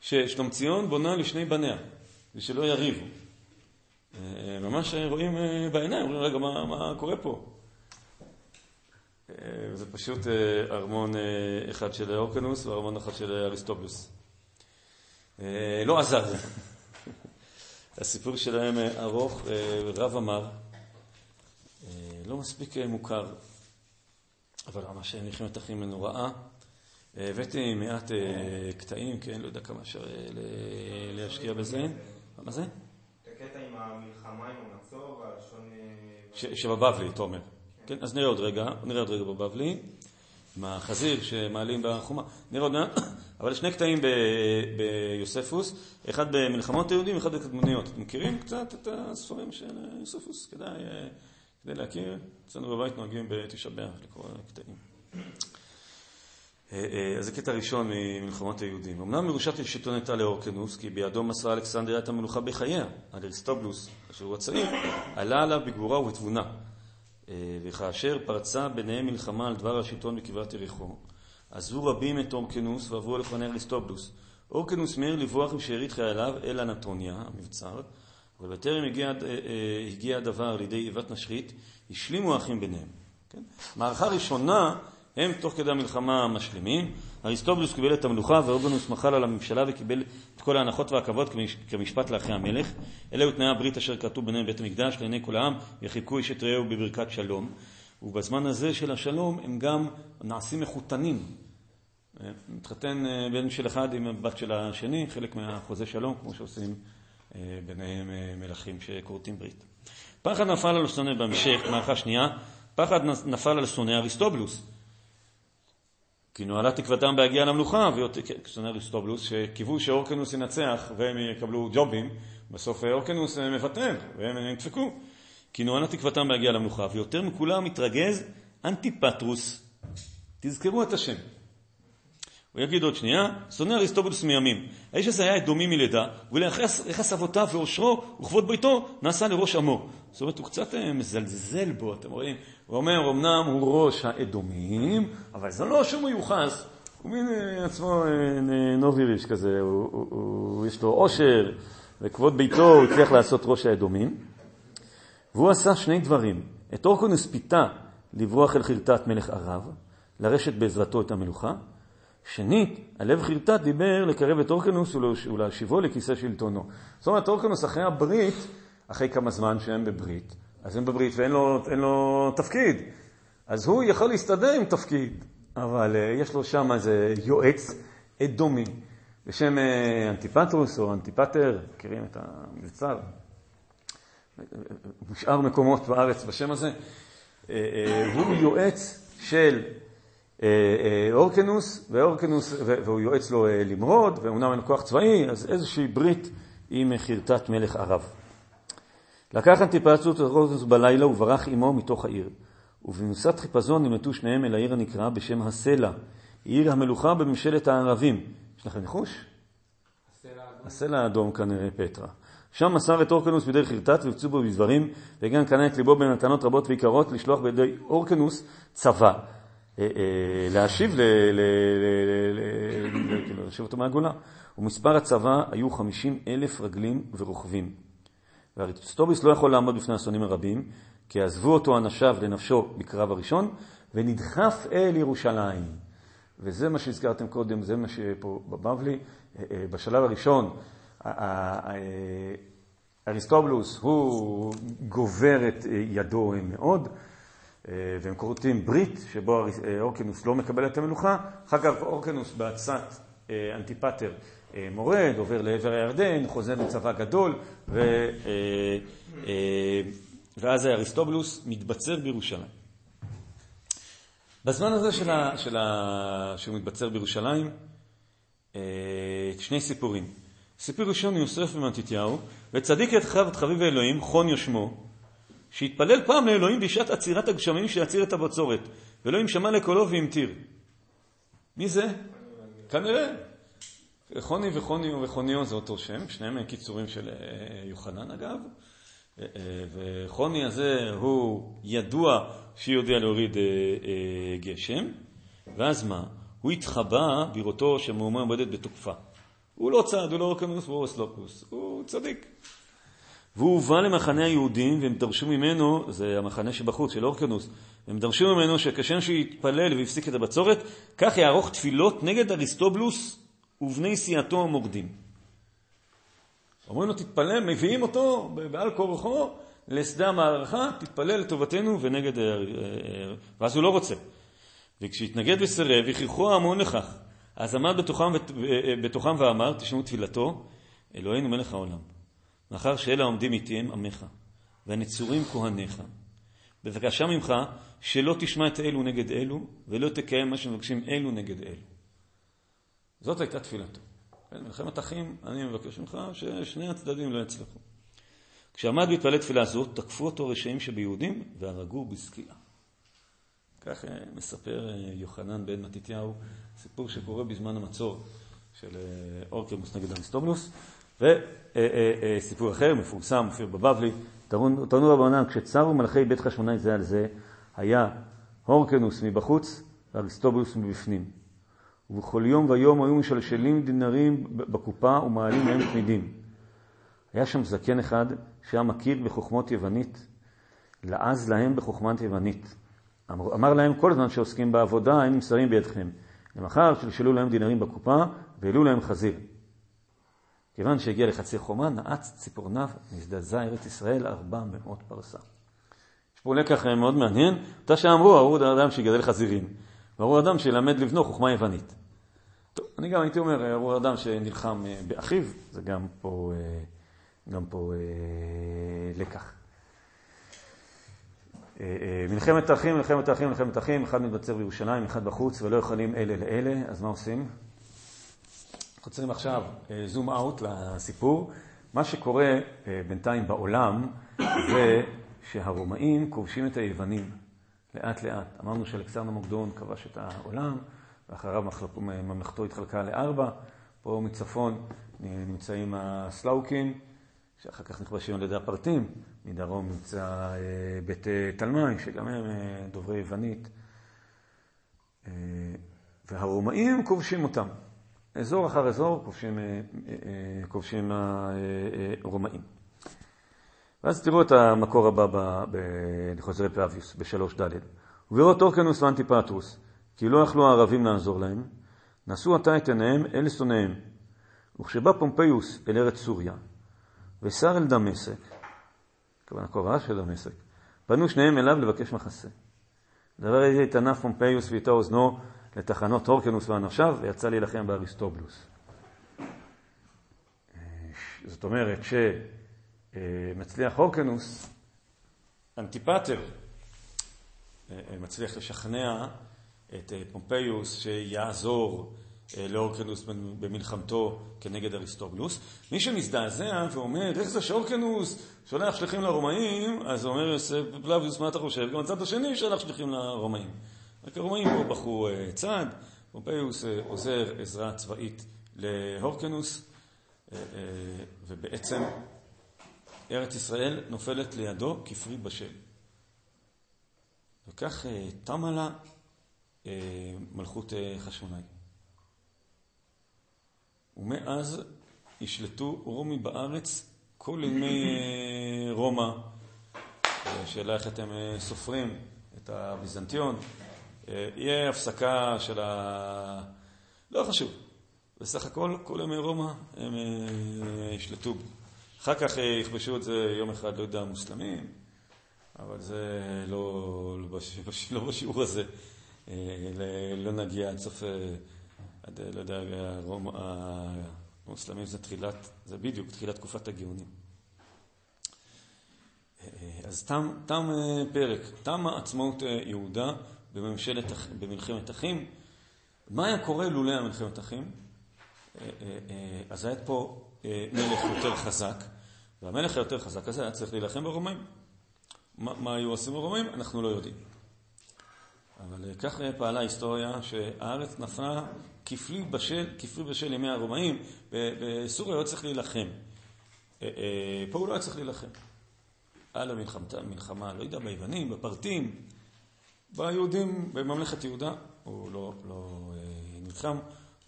Speaker 1: ששלומציון בונה לשני בניה, ושלא יריבו. אה, ממש רואים אה, בעיניים, אומרים, רגע, מה, מה קורה פה? אה, זה פשוט ארמון אחד של אורקנוס וארמון אחד של אריסטובלוס. לא עזר. [laughs] הסיפור שלהם ארוך, רב אמר, לא מספיק מוכר, אבל ממש מלחמת אחים נוראה. הבאתי מעט אה, קטעים, כן, לא יודע כמה אפשר אה, להשקיע בזה. מה זה?
Speaker 2: הקטע עם המלחמה עם המצור והלשון...
Speaker 1: אה, שבבבלי, תומר. כן, אז נראה עוד רגע, נראה עוד רגע בבבלי, עם החזיר שמעלים בחומה. נראה עוד מעט, אבל שני קטעים ביוספוס, אחד במלחמות היהודים, אחד בקדמוניות. אתם מכירים קצת את הספרים של יוספוס? כדאי, כדאי להכיר. אצלנו בבית נוהגים בתשעה באב לקרוא קטעים. אה, אה, אז זה קטע ראשון ממלחמות היהודים. אמנם מרושת השלטון הייתה לאורקנוס, כי בידו מסרה אלכסנדריה את המלוכה בחייה. אריסטובלוס, אשר הוא הצעיר, עלה עליו בגבורה ובתבונה. אה, וכאשר פרצה ביניהם מלחמה על דבר השלטון בקברת יריחו, עזבו רבים את אורקנוס ועברו לפני אריסטובלוס. אורקנוס מיהר לברוח עם שארית חייליו אל אנטוניה, המבצר, אבל בטרם הגיע, הגיע הדבר לידי איבת נשרית, השלימו האחים ביניהם. כן? מערכה ראשונה הם תוך כדי המלחמה משלימים. אריסטובלוס קיבל את המלוכה ואורגנוס מחל על הממשלה וקיבל את כל ההנחות והכבוד כמשפט לאחי המלך. אלה היו תנאי הברית אשר כתוב ביניהם בית המקדש לעיני כל העם, יחיקו איש את רעהו בברכת שלום. ובזמן הזה של השלום הם גם נעשים מחותנים. מתחתן אה, בן של אחד עם הבת של השני, חלק מהחוזה שלום, כמו שעושים אה, ביניהם אה, מלכים שכורתים ברית. פחד נפל על שונא בהמשך, מערכה שנייה, פחד נפל על שונא אריסטובלוס. כי נוהלה תקוותם בהגיע למלוכה, כשאומר אריסטובלוס, שקיוו שאורקנוס ינצח והם יקבלו ג'ובים, בסוף אורקנוס מוותר והם נדפקו. כי נוהלה תקוותם בהגיע למלוכה, ויותר מכולם מתרגז אנטיפטרוס. תזכרו את השם. הוא יגיד עוד שנייה, שונא אריסטובולוס מימים. האיש הזה היה אדומי מלידה, וליחס אבותיו ואושרו וכבוד ביתו נעשה לראש עמו. זאת אומרת, הוא קצת אה, מזלזל בו, אתם רואים? הוא אומר, אמנם הוא ראש האדומים, אבל זה לא שהוא מיוחס. הוא מין אה, עצמו אה, נוביריש כזה, הוא, הוא, יש לו עושר, וכבוד ביתו הוא הצליח לעשות ראש האדומים. והוא עשה שני דברים. את אורקונוס פיתה לברוח אל חרטת מלך ערב, לרשת בעזרתו את המלוכה. שנית, הלב חרטט דיבר לקרב את אורקנוס ולהשיבו לכיסא שלטונו. זאת אומרת, אורקנוס אחרי הברית, אחרי כמה זמן שהם בברית, אז הם בברית ואין לו, לו תפקיד. אז הוא יכול להסתדר עם תפקיד, אבל uh, יש לו שם איזה יועץ אדומי בשם uh, אנטיפטרוס או אנטיפטר, מכירים את המבצר. משאר מקומות בארץ בשם הזה, הוא יועץ של אורקנוס, ואורקנוס, והוא יועץ לו למרוד, ואומנם אין כוח צבאי, אז איזושהי ברית עם חרטת מלך ערב. לקח אנטיפצות אורקנוס בלילה וברח עמו מתוך העיר. ובנוסת חיפזון נמלטו שניהם אל העיר הנקראה בשם הסלע, עיר המלוכה בממשלת הערבים. יש לכם ניחוש? הסלע האדום כנראה פטרה. שם מסר את אורקנוס בידי חרטט והפצו בו בדברים, וגם קנה את ליבו במתנות רבות ויקרות לשלוח בידי אורקנוס צבא. אה, אה, להשיב, כאילו, להשיב אותו מהגולה. ומספר הצבא היו חמישים אלף רגלים ורוכבים. ואריסטוביס לא יכול לעמוד בפני השונאים הרבים, כי עזבו אותו אנשיו לנפשו בקרב הראשון, ונדחף אל ירושלים. וזה מה שהזכרתם קודם, זה מה שפה בבבלי. אה, בשלב הראשון, אריסטובלוס הוא גובר את ידו מאוד. אה, והם כורתים ברית שבו אה, אורקנוס לא מקבל את המלוכה, אחר כך אורקנוס בעצת אה, אנטיפטר מורד, עובר לעבר הירדן, חוזר לצבא גדול, ו... ואז אריסטובלוס מתבצר בירושלים. בזמן הזה של ה... של ה... שהוא מתבצר בירושלים, שני סיפורים. סיפור ראשון יוסף ומתתיהו, וצדיק את חב חביב האלוהים, חוניו שמו, שהתפלל פעם לאלוהים בשעת עצירת הגשמים שיעציר את הבצורת, ואלוהים שמע לקולו והמטיר. מי זה? כנראה. חוני וחוני וחוניו זה אותו שם, שניהם קיצורים של אה, יוחנן אגב. אה, אה, וחוני הזה הוא ידוע שיודע להוריד גשם, ואז מה? הוא התחבא בראותו שמאומה עומדת בתוקפה. הוא לא צד, הוא לא אורקנוס והוא אסלופוס, הוא צדיק. והוא הובא למחנה היהודים, והם דרשו ממנו, זה המחנה שבחוץ, של אורקנוס, הם דרשו ממנו שכשם שיתפלל והפסיק את הבצורת, כך יערוך תפילות נגד אריסטובלוס ובני סיעתו המורדים. אומרים לו, תתפלל, מביאים אותו בעל כורחו לשדה המערכה, תתפלל לטובתנו ונגד... אה, אה, ואז הוא לא רוצה. וכשהתנגד וסירב, הכריחו ההמון לכך. אז עמד בתוכם, בתוכם ואמר, תשמעו תפילתו, אלוהינו מלך העולם. מאחר שאלה העומדים איתי עמך, והנצורים כהניך. בבקשה ממך שלא תשמע את אלו נגד אלו, ולא תקיים מה שמבקשים אלו נגד אלו. זאת הייתה תפילתו. כן, מלחמת אחים, אני מבקש ממך ששני הצדדים לא יצלחו. כשעמד להתפלל תפילה זאת, תקפו אותו רשעים שביהודים והרגו בסקילה. כך אה, מספר אה, יוחנן בן מתתיהו, סיפור שקורה בזמן המצור של אה, אורקמוס נגד אריסטובלוס. וסיפור אחר, מפורסם, מופיע בבבלי, תרנו רבנן, כשצרו מלכי בית חשמונאי זה על זה, היה הורקנוס מבחוץ ואריסטובולוס מבפנים. ובכל יום ויום היו משלשלים דינרים בקופה ומעלים להם תמידים. היה שם זקן אחד שהיה מכיר בחוכמות יוונית, לעז להם בחוכמת יוונית. אמר, אמר להם כל הזמן שעוסקים בעבודה, הם נמסרים בידכם. למחר שלשלו להם דינרים בקופה והעלו להם חזיר. כיוון שהגיע לחצי חומה, נעץ ציפורניו, נזדעזע ארץ ישראל ארבע מאות פרסה. יש פה לקח מאוד מעניין, אותה שאמרו, ארור אדם שיגדל חזירים, וארור אדם שילמד לבנו חוכמה יוונית. טוב, אני גם הייתי אומר, ארור אדם שנלחם אה, באחיו, זה גם פה, אה, גם פה אה, לקח. מלחמת אחים, מלחמת אחים, מלחמת אחים, אחד מתבצר בירושלים, אחד בחוץ, ולא יכולים אלה לאלה, אז מה עושים? חוצרים עכשיו זום אה, אאוט לסיפור. מה שקורה אה, בינתיים בעולם [coughs] זה שהרומאים כובשים את היוונים לאט לאט. אמרנו שאלכסנדר מוקדון כבש את העולם, ואחריו ממלכתו התחלקה לארבע. פה מצפון נמצאים הסלאוקים, שאחר כך נכבשים על ידי הפרטים. מדרום נמצא אה, בית תלמי, שגם הם דוברי יוונית. והרומאים כובשים אותם. אזור אחר אזור כובשים, אה, אה, כובשים הרומאים. ואז תראו את המקור הבא בחוזרי פאביוס, בשלוש ד' ובראו טורקנוס ואנטיפטרוס, כי לא יכלו הערבים לעזור להם, נשאו עתה את עיניהם אל שונאיהם. וכשבא פומפיוס אל ארץ סוריה, ושר אל דמשק, כוונה קרובה של דמשק, פנו שניהם אליו לבקש מחסה. דבר איזה התענף פומפיוס ואיתו אוזנו לתחנות הורקנוס ואנשיו, ויצא להילחם באריסטובלוס. זאת אומרת מצליח הורקנוס, אנטיפטר, מצליח לשכנע את פומפיוס שיעזור לאורקנוס במלחמתו כנגד אריסטובלוס. מי שמזדעזע ואומר, איך זה שאורקנוס שולח שליחים לרומאים, אז אומר יוסף פלביוס, מה אתה חושב? גם הצד השני שלח שליחים לרומאים. רק הרומאים פה בחרו צד, פומפיוס עוזר עזרה צבאית להורקנוס, ובעצם ארץ ישראל נופלת לידו כפרי בשל. וכך תמה לה מלכות חשמונאי. ומאז ישלטו רומי בארץ כל ימי רומא. השאלה איך אתם סופרים את הביזנטיון. יהיה הפסקה של ה... לא חשוב. בסך הכל, כל ימי רומא הם ישלטו. אחר כך יכבשו את זה יום אחד, לא יודע, המוסלמים, אבל זה לא, לא, [laughs] לא בשיעור הזה. לא נגיע עד סוף... עד, לא יודע, הרום, המוסלמים זה תחילת, זה בדיוק תחילת תקופת הגאונים. אז תם, תם פרק, תמה עצמאות יהודה בממשלת, במלחמת אחים. מה היה קורה לולא המלחמת אחים? אז היה פה מלך יותר חזק, והמלך היותר חזק הזה היה צריך להילחם ברומאים. מה, מה היו עושים ברומאים? אנחנו לא יודעים. אבל כך פעלה ההיסטוריה, שהארץ נפלה כפלי בשל, כפלי בשל ימי הרומאים. בסוריה לא צריך להילחם. פה הוא לא היה צריך להילחם. היה לו מלחמה, לא יודע, ביוונים, בפרטים, ביהודים, בממלכת יהודה, הוא לא, לא נלחם,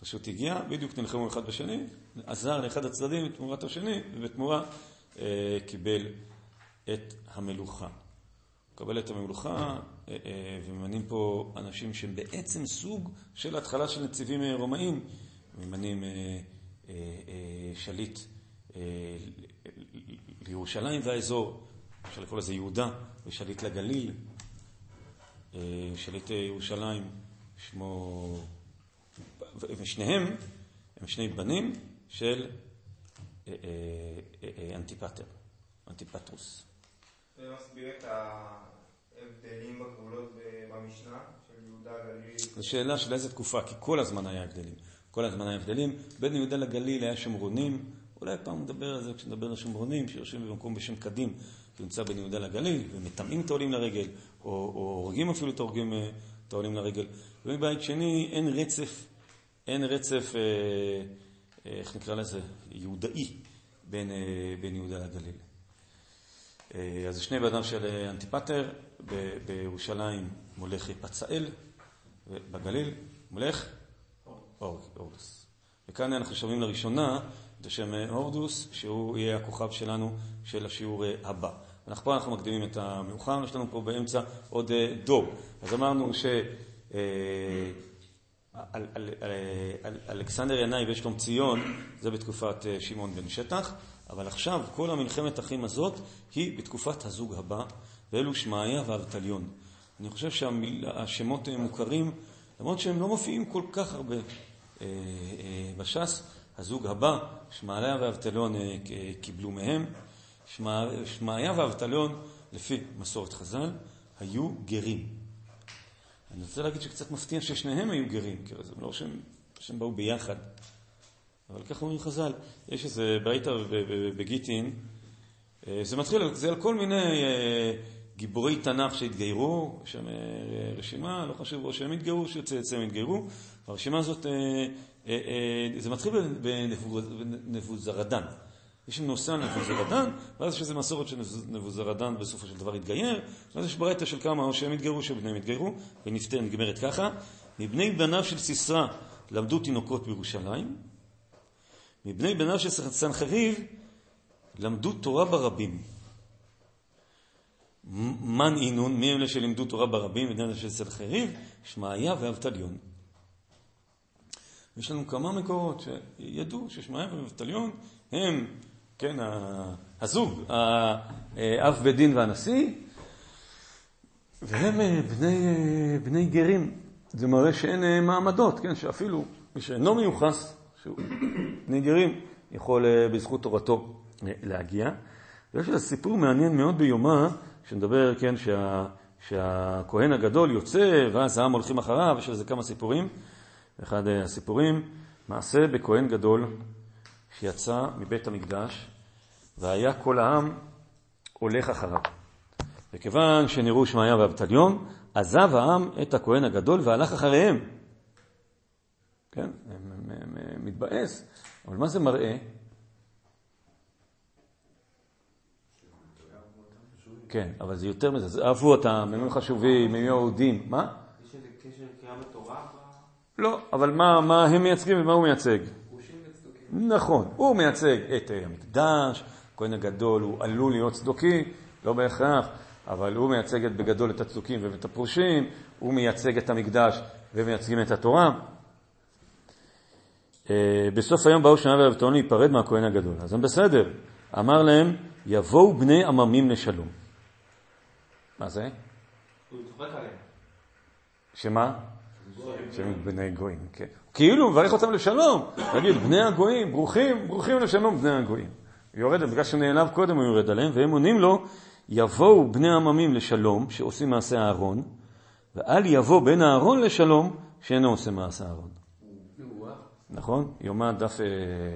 Speaker 1: פשוט הגיע, בדיוק נלחמו אחד בשני, עזר לאחד הצדדים תמורת השני, ובתמורה אה, קיבל את המלוכה. מקבל את המלוכה, וממנים פה אנשים שהם בעצם סוג של התחלה של נציבים רומאים. ממנים שליט לירושלים והאזור, אפשר לקרוא לזה יהודה, ושליט לגליל. שליט ירושלים, שמו... ושניהם הם שני בנים של אנטיפטר, אנטיפטרוס.
Speaker 2: זה מסביר את ההבדלים בגבולות במשנה של יהודה גליל?
Speaker 1: זו שאלה של איזה תקופה, כי כל הזמן היה הבדלים. כל הזמן היה הבדלים. בין יהודה לגליל היה שומרונים, אולי פעם נדבר על זה כשנדבר על שומרונים, שיושבים במקום בשם קדים, שנמצא בין יהודה לגליל, ומטמאים את העולים לרגל, או, או הורגים אפילו את ההורגים את העולים לרגל. ומבית שני אין רצף, אין רצף, איך נקרא לזה, יהודאי בין, בין יהודה לגליל. אז שני בני של אנטיפטר, בירושלים מולך פצאל, ובגליל מולך הורדוס. וכאן אנחנו שומעים לראשונה את השם הורדוס, שהוא יהיה הכוכב שלנו של השיעור הבא. אנחנו פה אנחנו מקדימים את המאוחר, יש לנו פה באמצע עוד דור. אז אמרנו ש... אלכסנדר ינאי ושלום ציון זה בתקופת שמעון בן שטח, אבל עכשיו כל המלחמת אחים הזאת היא בתקופת הזוג הבא, ואלו שמעיה ואבטליון. אני חושב שהשמות מוכרים, למרות שהם לא מופיעים כל כך הרבה בש"ס, הזוג הבא, שמעיה ואבטליון קיבלו מהם. שמעיה ואבטליון, לפי מסורת חז"ל, היו גרים. אני רוצה להגיד שקצת מפתיע ששניהם היו גרים, כי זה לא שהם, שהם באו ביחד. אבל ככה אומרים חז"ל. יש איזה ביתה בגיטין, זה מתחיל, זה על כל מיני גיבורי תנ"ך שהתגיירו, יש שם רשימה, לא חשוב, או שהם התגיירו, שצאצאיהם התגיירו. הרשימה הזאת, זה מתחיל בנבוזרדן. יש נושא על נבוזרדן, ואז יש איזו מסורת שנבוזרדן בסופו של דבר התגייר, ואז יש ברייתא של כמה, או שהם התגיירו, שבניהם התגיירו, ונפטר, נגמרת ככה. מבני בניו של סיסרא למדו תינוקות בירושלים, מבני בניו של סנחריב למדו תורה ברבים. מן אינון, מי אלה שלימדו תורה ברבים, בני של סנחריב? שמעיה ואבטליון. יש לנו כמה מקורות שידעו ששמעיה ואבטליון הם, כן, הזוג, האב בית דין והנשיא, והם בני, בני גרים. זה מראה שאין מעמדות, כן, שאפילו מי שאינו מיוחס, שהוא בני גרים, יכול בזכות תורתו להגיע. יש איזה סיפור מעניין מאוד ביומה, שמדבר, כן, שה, שהכהן הגדול יוצא, ואז העם הולכים אחריו, יש לזה כמה סיפורים. אחד הסיפורים, מעשה בכהן גדול שיצא מבית המקדש, והיה כל העם הולך אחריו. וכיוון שנראו שמעיה ואבטליון, עזב העם את הכהן הגדול והלך אחריהם. כן, מתבאס, אבל מה זה מראה? כן, אבל זה יותר מזה, אהבו אותם, הם חשובים, הם יהודים. מה?
Speaker 2: יש איזה קשר לקריאה בתורה?
Speaker 1: לא, אבל מה, מה הם מייצגים ומה הוא מייצג? נכון, הוא מייצג את אה, המקדש, הכהן הגדול הוא עלול להיות צדוקי, לא בהכרח, אבל הוא מייצג בגדול את הצדוקים ואת הפרושים, הוא מייצג את המקדש ומייצגים את התורה. אה, בסוף היום באו שנה ואבטון להיפרד מהכהן הגדול. אז הם בסדר. אמר להם, יבואו בני עממים לשלום. מה זה?
Speaker 2: הוא צוחק עליהם.
Speaker 1: שמה? שהם בני גויים, כן. כאילו הוא מברך אותם לשלום. תגיד, בני הגויים, ברוכים, ברוכים לשלום בני הגויים. יורד, בגלל שהוא נעלב קודם הוא יורד עליהם, והם עונים לו, יבואו בני עממים לשלום, שעושים מעשה אהרון, ואל יבוא בן אהרון לשלום, שאינו עושה מעשה אהרון. נכון? יומן דף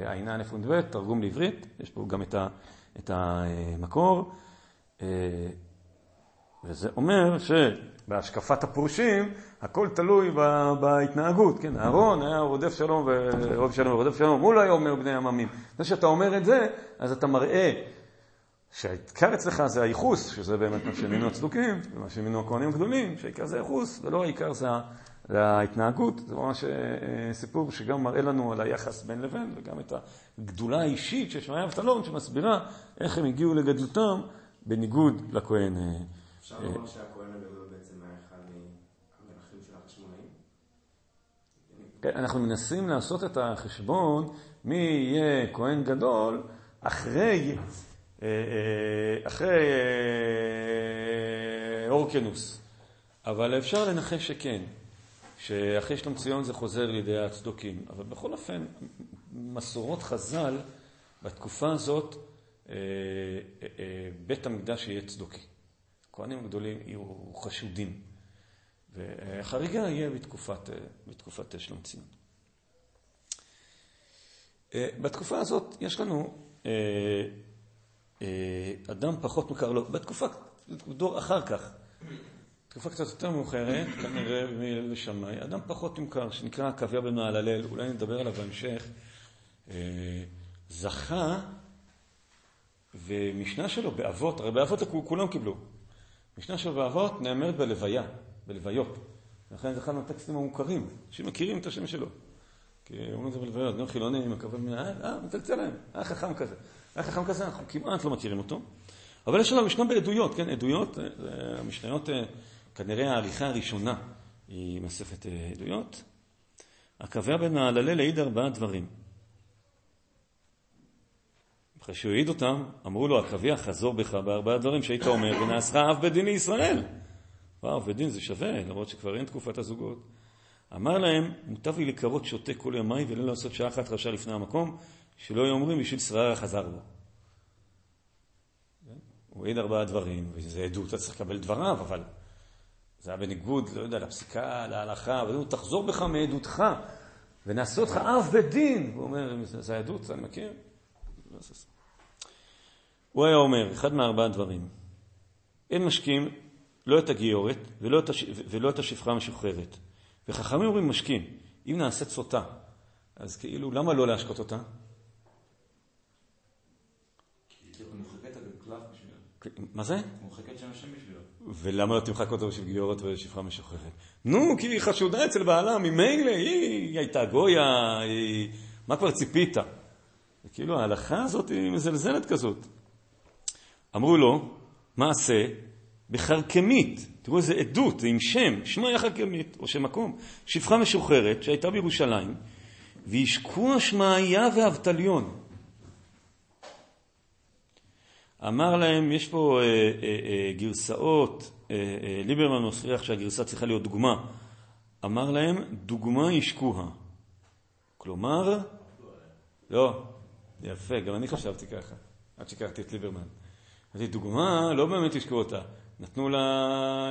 Speaker 1: ע"א תרגום לעברית, יש פה גם את המקור. אה, וזה אומר שבהשקפת הפורשים, הכל תלוי בהתנהגות, כן? אהרון היה רודף שלום ואוהב שלום ורודף שלום, הוא לא היה אומר בני עממים. זה שאתה אומר את זה, אז אתה מראה שהעיקר אצלך זה הייחוס, שזה באמת מה שמינו הצדוקים, ומה שמינו הכהנים הגדולים, שהעיקר זה הייחוס, ולא העיקר זה ההתנהגות. זה ממש אה, סיפור שגם מראה לנו על היחס בין לבין, וגם את הגדולה האישית של שמעיה אבטלון, שמסבירה איך הם הגיעו לגדלותם בניגוד לכהן. אה,
Speaker 2: אפשר לומר שהכהן הגדול בעצם היה אחד מהמלכים של החשמונאים?
Speaker 1: כן, אנחנו מנסים לעשות את החשבון מי יהיה כהן גדול אחרי, אה, אה, אחרי אורקנוס. אבל אפשר לנחש שכן, שאחרי שלום ציון זה חוזר לידי הצדוקים. אבל בכל אופן, מסורות חז"ל, בתקופה הזאת, בית המקדש יהיה צדוקי. הכהנים הגדולים יהיו חשודים. והחריגה יהיה בתקופת, בתקופת שלום ציון. אה, בתקופה הזאת יש לנו אה, אה, אדם פחות מוכר לו, בתקופה, דור אחר כך, תקופה קצת יותר מאוחרת, כנראה מהלל ושמאי, אדם פחות מוכר, שנקרא עקביה בן מהללל, אולי נדבר עליו בהמשך, זכה, ומשנה שלו באבות, הרי באבות כולם קיבלו, משנה של באבות נאמרת בלוויה, בלוויות. לכן זה אחד מהטקסטים המוכרים, אנשים מכירים את השם שלו. כי אומרים את זה בלוויות, גם חילונים, הכבוד מן אה, אה, מצלצל להם, היה חכם כזה. היה חכם כזה, אנחנו כמעט לא מכירים אותו. אבל יש לנו משנה בעדויות, כן, עדויות, אה, המשניות, אה, כנראה העריכה הראשונה היא מסכת עדויות. הקווה בין העללה להעיד ארבעה דברים. אחרי שהוא העיד אותם, אמרו לו, אקביה, חזור בך בארבעה דברים שהיית אומר, ונעשך אב בית דין לישראל. וואו, בית דין זה שווה, למרות שכבר אין תקופת הזוגות. אמר להם, מוטב לי לקרות שותה כל ימיי ולא לעשות שעה אחת רשע לפני המקום, שלא יהיו אומרים בשביל שררה חזר בו. הוא העיד ארבעה דברים, וזה עדות, אתה צריך לקבל דבריו, אבל זה היה בניגוד, לא יודע, לפסיקה, להלכה, אבל הוא תחזור בך מעדותך, ונעשה אותך אב בית דין. הוא אומר, זה עדות, אני מכיר. הוא היה אומר, אחד מארבעה דברים, אין משקים לא את הגיורת ולא את, הש... ולא את השפחה המשוחררת. וחכמים אומרים משקים, אם נעשית סוטה, אז כאילו, למה לא להשקות אותה? מה זה?
Speaker 2: מוחקת שם השם בשבילו.
Speaker 1: ולמה לא תמחק אותו בשביל גיורת ושפחה משוחררת? נו, כי היא חשודה אצל בעלה, ממילא היא הייתה גויה, היא... מה כבר ציפית? וכאילו ההלכה הזאת היא מזלזלת כזאת. אמרו לו, מעשה בחרקמית, תראו איזה עדות, זה עם שם, שמה היה חרקמית, או שם מקום, שפחה משוחררת שהייתה בירושלים, והשקוע שמעיה ואבטליון. אמר להם, יש פה אה, אה, אה, גרסאות, אה, אה, ליברמן מוכיח שהגרסה צריכה להיות דוגמה. אמר להם, דוגמה ישקוה. כלומר, לא, יפה, גם אני חשבתי ככה, עד שהכרתי את ליברמן. אמרתי, דוגמה, לא באמת השקו אותה, נתנו לה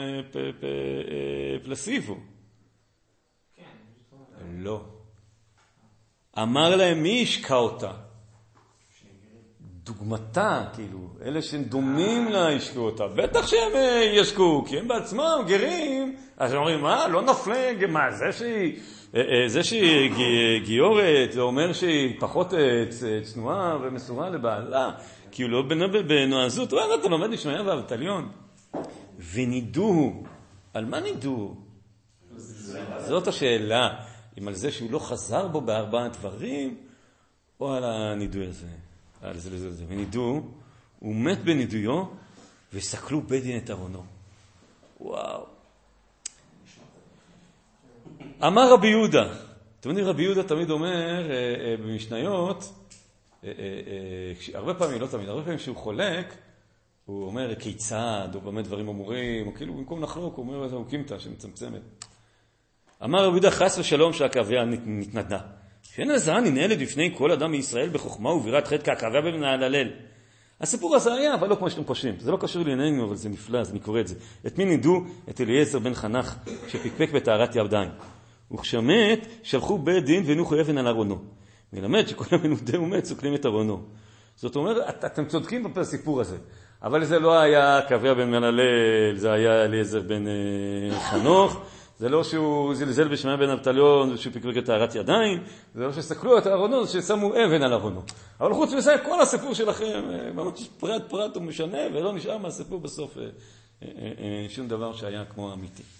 Speaker 1: אה, אה, פלסיבו. לא. אמר להם, מי השקע אותה? דוגמתה, כאילו, אלה שהם דומים לה ישקו אותה. בטח שהם אה, ישקו, כי הם בעצמם גרים. אז הם אומרים, מה, לא נפלה, מה, זה שהיא... אה, אה, זה שהיא גיורת, זה אומר שהיא פחות צנועה ומסורה לבעלה, כי הוא לא בנועזות, וואלה, אתה לומד משמעיה ואבטליון. ונידוהו, על מה נידוהו? זאת השאלה, אם על זה שהוא לא חזר בו בארבעה דברים, או על הנידוי הזה. על זה לזה לזה. ונידו, הוא מת בנידויו, וסקלו בית דין את ארונו. וואו. אמר רבי יהודה, אתם יודעים, רבי יהודה תמיד אומר אה, אה, במשניות, אה, הרבה פעמים, לא תמיד, הרבה פעמים כשהוא חולק, הוא אומר כיצד, או במה דברים אמורים, או כאילו במקום לחלוק, הוא אומר איזה אוקימתא שמצמצמת. אמר רבי יהודה, חס ושלום שהקוויה נתנדנה. שאין הזעה ננהלת בפני כל אדם מישראל בחוכמה ובירת חטא כעקביה הלל. הסיפור הזה היה, אבל לא כמו שאתם חושבים. זה לא קשור לענייננו, אבל זה נפלא, אז אני קורא את זה. את מי נידו? את אליעזר בן חנך, שפקפק בטהרת ידיים. וכשמת, שלחו בית דין והניחו אבן על ארונו. מלמד שכל המנודה ומת סוכלים את ארונו. זאת אומרת, אתם צודקים בסיפור הזה. אבל זה לא היה קוויה בן מנהלל, זה היה אליעזר בן אה, חנוך. זה לא שהוא זלזל בשמעיה בן אבטליון ושהוא פקפק את טהרת ידיים, זה לא שסקלו את אהרונו, זה ששמו אבן על אהרונו. אבל חוץ מזה, כל הסיפור שלכם, אה, ממש פרט פרט הוא משנה, ולא נשאר מהסיפור בסוף אה, שום דבר שהיה כמו אמיתי.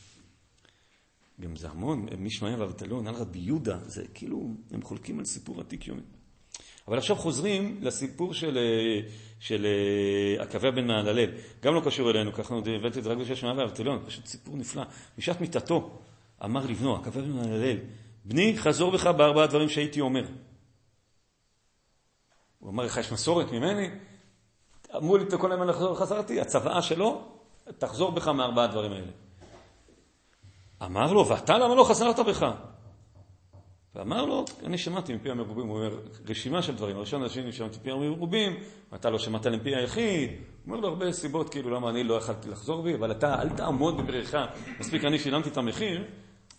Speaker 1: גם זה המון, משמעיה ואבטליון, על רבי יהודה, זה כאילו, הם חולקים על סיפור עתיק יומי. אבל עכשיו חוזרים לסיפור של, אה, של אה, עקביה בן מהללל. גם לא קשור אלינו, ככה הבאתי את זה רק בשביל שמעה ואבטליון, פשוט סיפור נפלא. בשעת מיתתו אמר לבנו, עקביה בן מהללל, בני, חזור בך בארבעה דברים שהייתי אומר. הוא אמר לך, יש מסורת ממני? אמרו לי כל הזמן לחזור, חזרתי. הצוואה שלו, תחזור בך מארבעה דברים האלה. אמר לו, ואתה למה לא חזרת בך? ואמר לו, אני שמעתי מפי המרובים, הוא אומר, רשימה של דברים. הראשון השני שמעתי מפי המרובים, אתה לא שמעת למפי היחיד. הוא אומר לו הרבה סיבות, כאילו, למה אני לא יכלתי לחזור בי, אבל אתה, אל תעמוד בבריכה, מספיק אני שילמתי את המחיר,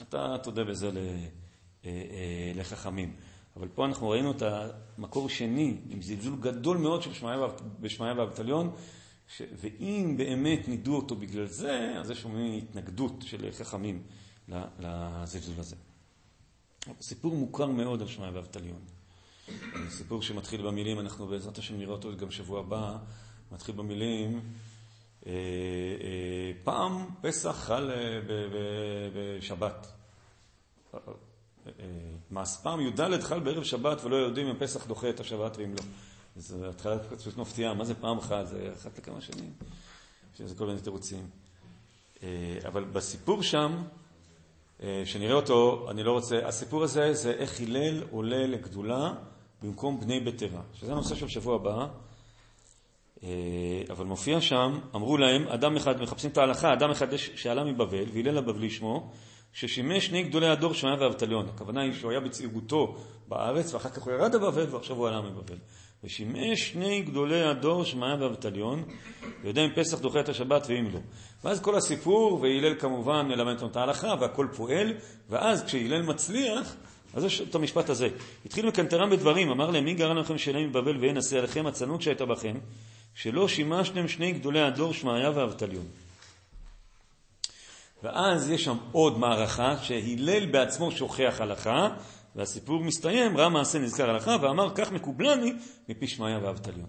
Speaker 1: אתה תודה בזה ל, אה, אה, לחכמים. אבל פה אנחנו ראינו את המקור שני, עם זלזול גדול מאוד של בשמעיה ואבטליון, ש... ואם באמת נידו אותו בגלל זה, אז יש אומרים התנגדות של חכמים לזלזול הזה. סיפור מוכר מאוד על שמעיה ואבטליון. סיפור שמתחיל במילים, אנחנו בעזרת השם נראה אותו גם שבוע הבא, מתחיל במילים, אה, אה, פעם פסח חל אה, בשבת. פעם י"ד חל בערב שבת ולא יודעים אם פסח דוחה את השבת ואם לא. זו התחלה פשוט מפתיעה, מה זה פעם חל? זה אחת לכמה שנים. שזה כל מיני תירוצים. אבל בסיפור שם, אה, שנראה אותו, אני לא רוצה, הסיפור הזה זה איך הלל עולה לגדולה במקום בני ביתרה, שזה הנושא של שבוע הבא, אה, אבל מופיע שם, אמרו להם, אדם אחד, מחפשים את ההלכה, אדם אחד שעלה מבבל, והלל הבבלי שמו, ששימש שני גדולי הדור שמעיה ואבטליון. הכוונה היא שהוא היה בצעירותו בארץ, ואחר כך הוא ירד לבבל, ועכשיו הוא עלה מבבל. ושימש שני גדולי הדור שמעיה ואבטליון, ויודע אם פסח דוחה את השבת ואם לא. ואז כל הסיפור, והלל כמובן מלמד אותנו את ההלכה, והכל פועל, ואז כשהלל מצליח, אז יש את המשפט הזה. התחיל מקנטרם בדברים, אמר להם, מי גרם לכם שאלה מבבל ואין עשה עליכם הצנות שהייתה בכם, שלא שימשתם שני גדולי הדור שמעיה ואבטליון. ואז יש שם עוד מערכה שהלל בעצמו שוכח הלכה, והסיפור מסתיים, ראה מעשה נזכר הלכה, ואמר כך מקובלני מפי שמעיה ואבטליון.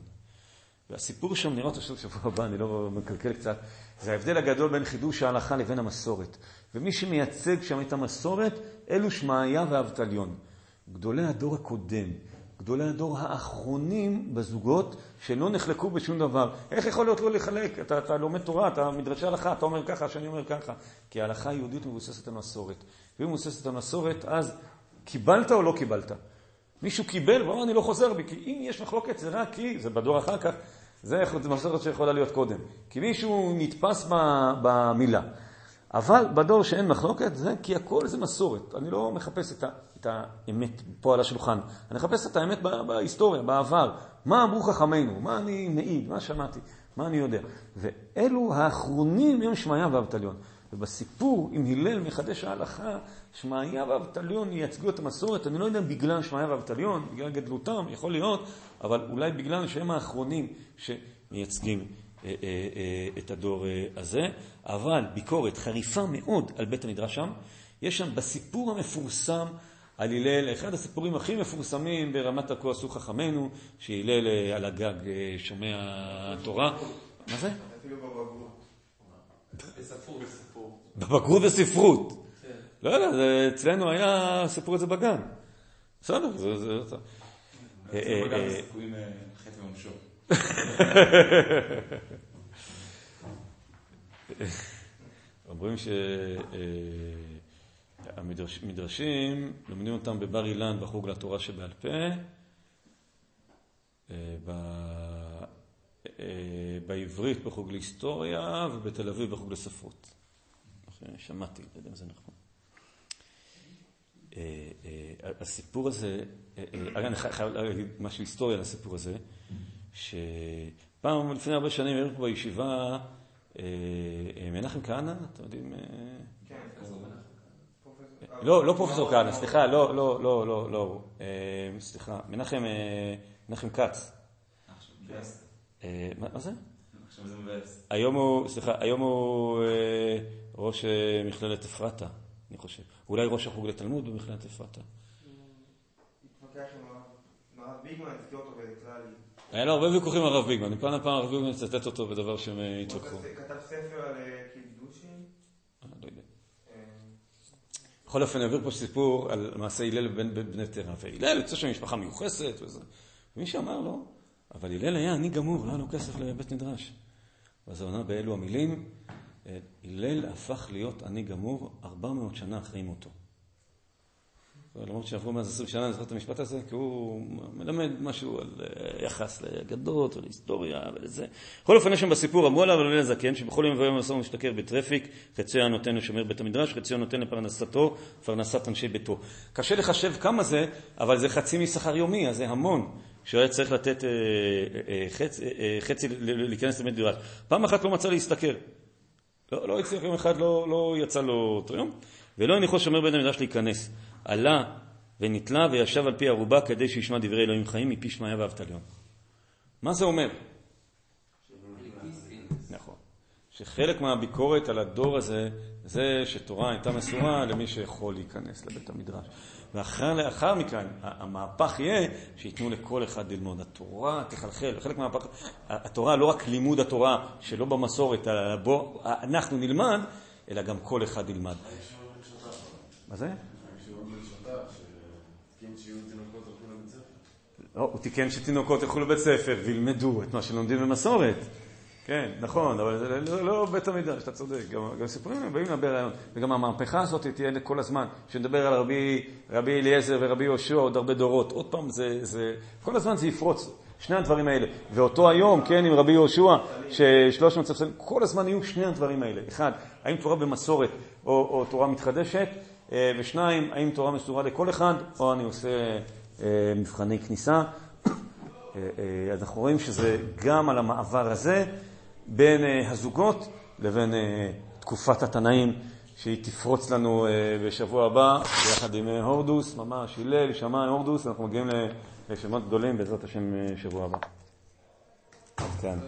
Speaker 1: והסיפור שם נראה אותו של שבוע [laughs] הבא, אני לא מקלקל קצת, זה ההבדל הגדול בין חידוש ההלכה לבין המסורת. ומי שמייצג שם את המסורת, אלו שמעיה ואבטליון. גדולי הדור הקודם, גדולי הדור האחרונים בזוגות שלא נחלקו בשום דבר. איך יכול להיות לא לחלק? אתה, אתה לומד תורה, אתה מדרשי הלכה, אתה אומר ככה, שאני אומר ככה. כי ההלכה היהודית מבוססת על מסורת. ואם מבוססת על מסורת, אז קיבלת או לא קיבלת? מישהו קיבל ואומר, אני לא חוזר בי, כי אם יש מחלוקת זה רק כי, זה בדור אחר כך, זה מסורת שיכולה להיות קודם. כי מישהו נתפס במילה. אבל בדור שאין מחלוקת, זה כי הכל זה מסורת. אני לא מחפש את, ה, את האמת פה על השולחן. אני מחפש את האמת בהיסטוריה, בעבר. מה אמרו חכמינו? מה אני מעיד? מה שמעתי? מה אני יודע? ואלו האחרונים הם שמעיה ואבטליון. ובסיפור עם הלל מחדש ההלכה, שמעיה ואבטליון ייצגו את המסורת, אני לא יודע בגלל שמעיה ואבטליון, בגלל גדלותם, יכול להיות, אבל אולי בגלל שהם האחרונים שמייצגים אה, אה, אה, את הדור הזה. אבל ביקורת חריפה מאוד על בית המדרש שם. יש שם בסיפור המפורסם על הלל, אחד הסיפורים הכי מפורסמים ברמת הכה עשו חכמינו, שהלל על הגג שומע תורה. מה זה?
Speaker 2: אפילו בבגרות.
Speaker 3: בספרות.
Speaker 1: בבגרות בספרות. לא יודע, אצלנו היה סיפור הזה בגן. בסדר, זה... זה... אומרים שהמדרשים, לומדים אותם בבר אילן בחוג לתורה שבעל פה, בעברית בחוג להיסטוריה ובתל אביב בחוג לספרות. שמעתי, לא יודע אם זה נכון. הסיפור הזה, אני חייב להגיד משהו היסטורי על הסיפור הזה, שפעם לפני הרבה שנים היינו פה בישיבה מנחם כהנא, אתם יודעים?
Speaker 2: כן,
Speaker 1: לא, לא פרופסור כהנא, סליחה, לא, לא, לא, לא, לא, סליחה, מנחם כץ. מה זה?
Speaker 3: עכשיו זה מבאס.
Speaker 1: היום הוא, סליחה, היום הוא ראש מכללת אפרתה, אני חושב. אולי ראש החוג לתלמוד במכללת אפרתה. היה לו הרבה ויכוחים עם הרב ביגמן, מפעם לפעם הרב ביגמן מצטט אותו בדבר שהם התווכחו.
Speaker 2: הוא כתב ספר על קידושין.
Speaker 1: לא יודע. בכל אופן, אני אעביר פה סיפור על מעשה הלל ובן בני תרא. והלל יוצא שם משפחה מיוחסת וזה. ומי שאמר לו, אבל הלל היה עני גמור, לא היה לו כסף לבית מדרש. ואז הוא ענה באלו המילים, הלל הפך להיות עני גמור 400 שנה אחרי מותו. למרות שעברו מאז 20 שנה, אני זוכר את המשפט הזה, כי הוא מלמד משהו על יחס לאגדות ולהיסטוריה ולזה. בכל אופן, יש שם בסיפור, אמרו עליו על הזקן, שבכל יום ויום עשו משתכר בטרפיק, חציו נותן לשומר בית המדרש, חציו נותן לפרנסתו, פרנסת אנשי ביתו. קשה לחשב כמה זה, אבל זה חצי משכר יומי, אז זה המון. שהוא היה צריך לתת חצי, חצי להיכנס לבית מדרש. פעם אחת לא מצא להשתכר. לא, לא הצליח יום אחד, לא, לא יצא לו אותו יום, ולא הניחו שומר בית המדרש להיכנס. עלה ונתלה וישב על פי ערובה כדי שישמע דברי אלוהים חיים מפי שמעיה ואבטליון. מה זה אומר? נכון. שחלק מהביקורת על הדור הזה, זה שתורה הייתה מסורה למי שיכול להיכנס לבית המדרש. ואחר מכאן, המהפך יהיה שייתנו לכל אחד ללמוד. התורה תחלחל, חלק מהמהפך, התורה לא רק לימוד התורה שלא במסורת, בוא אנחנו נלמד, אלא גם כל אחד ילמד. מה זה? לא, הוא תיקן שתינוקות ילכו לבית ספר וילמדו את מה שלומדים במסורת. כן, נכון, אבל זה לא, לא בית המדרש, אתה צודק. גם, סיפורים באים להביע רעיון. וגם המהפכה הזאת תהיה כל הזמן. כשנדבר על רבי, אליעזר ורבי יהושע עוד הרבה דורות. עוד פעם, זה, כל הזמן זה יפרוץ. שני הדברים האלה. ואותו היום, כן, עם רבי יהושע, ששלוש מאות ספסלים, כל הזמן יהיו שני הדברים האלה. אחד, האם תורה במסורת או, תורה מתחדשת? ושניים, האם תורה מסורה לכל אחד, או אני עושה אה, מבחני כניסה. [coughs] אז אנחנו רואים שזה גם על המעבר הזה. בין הזוגות לבין תקופת התנאים שהיא תפרוץ לנו בשבוע הבא, ביחד עם הורדוס, ממש הלל, שמיים, הורדוס, אנחנו מגיעים לשמות גדולים בעזרת השם שבוע הבא. עד כאן.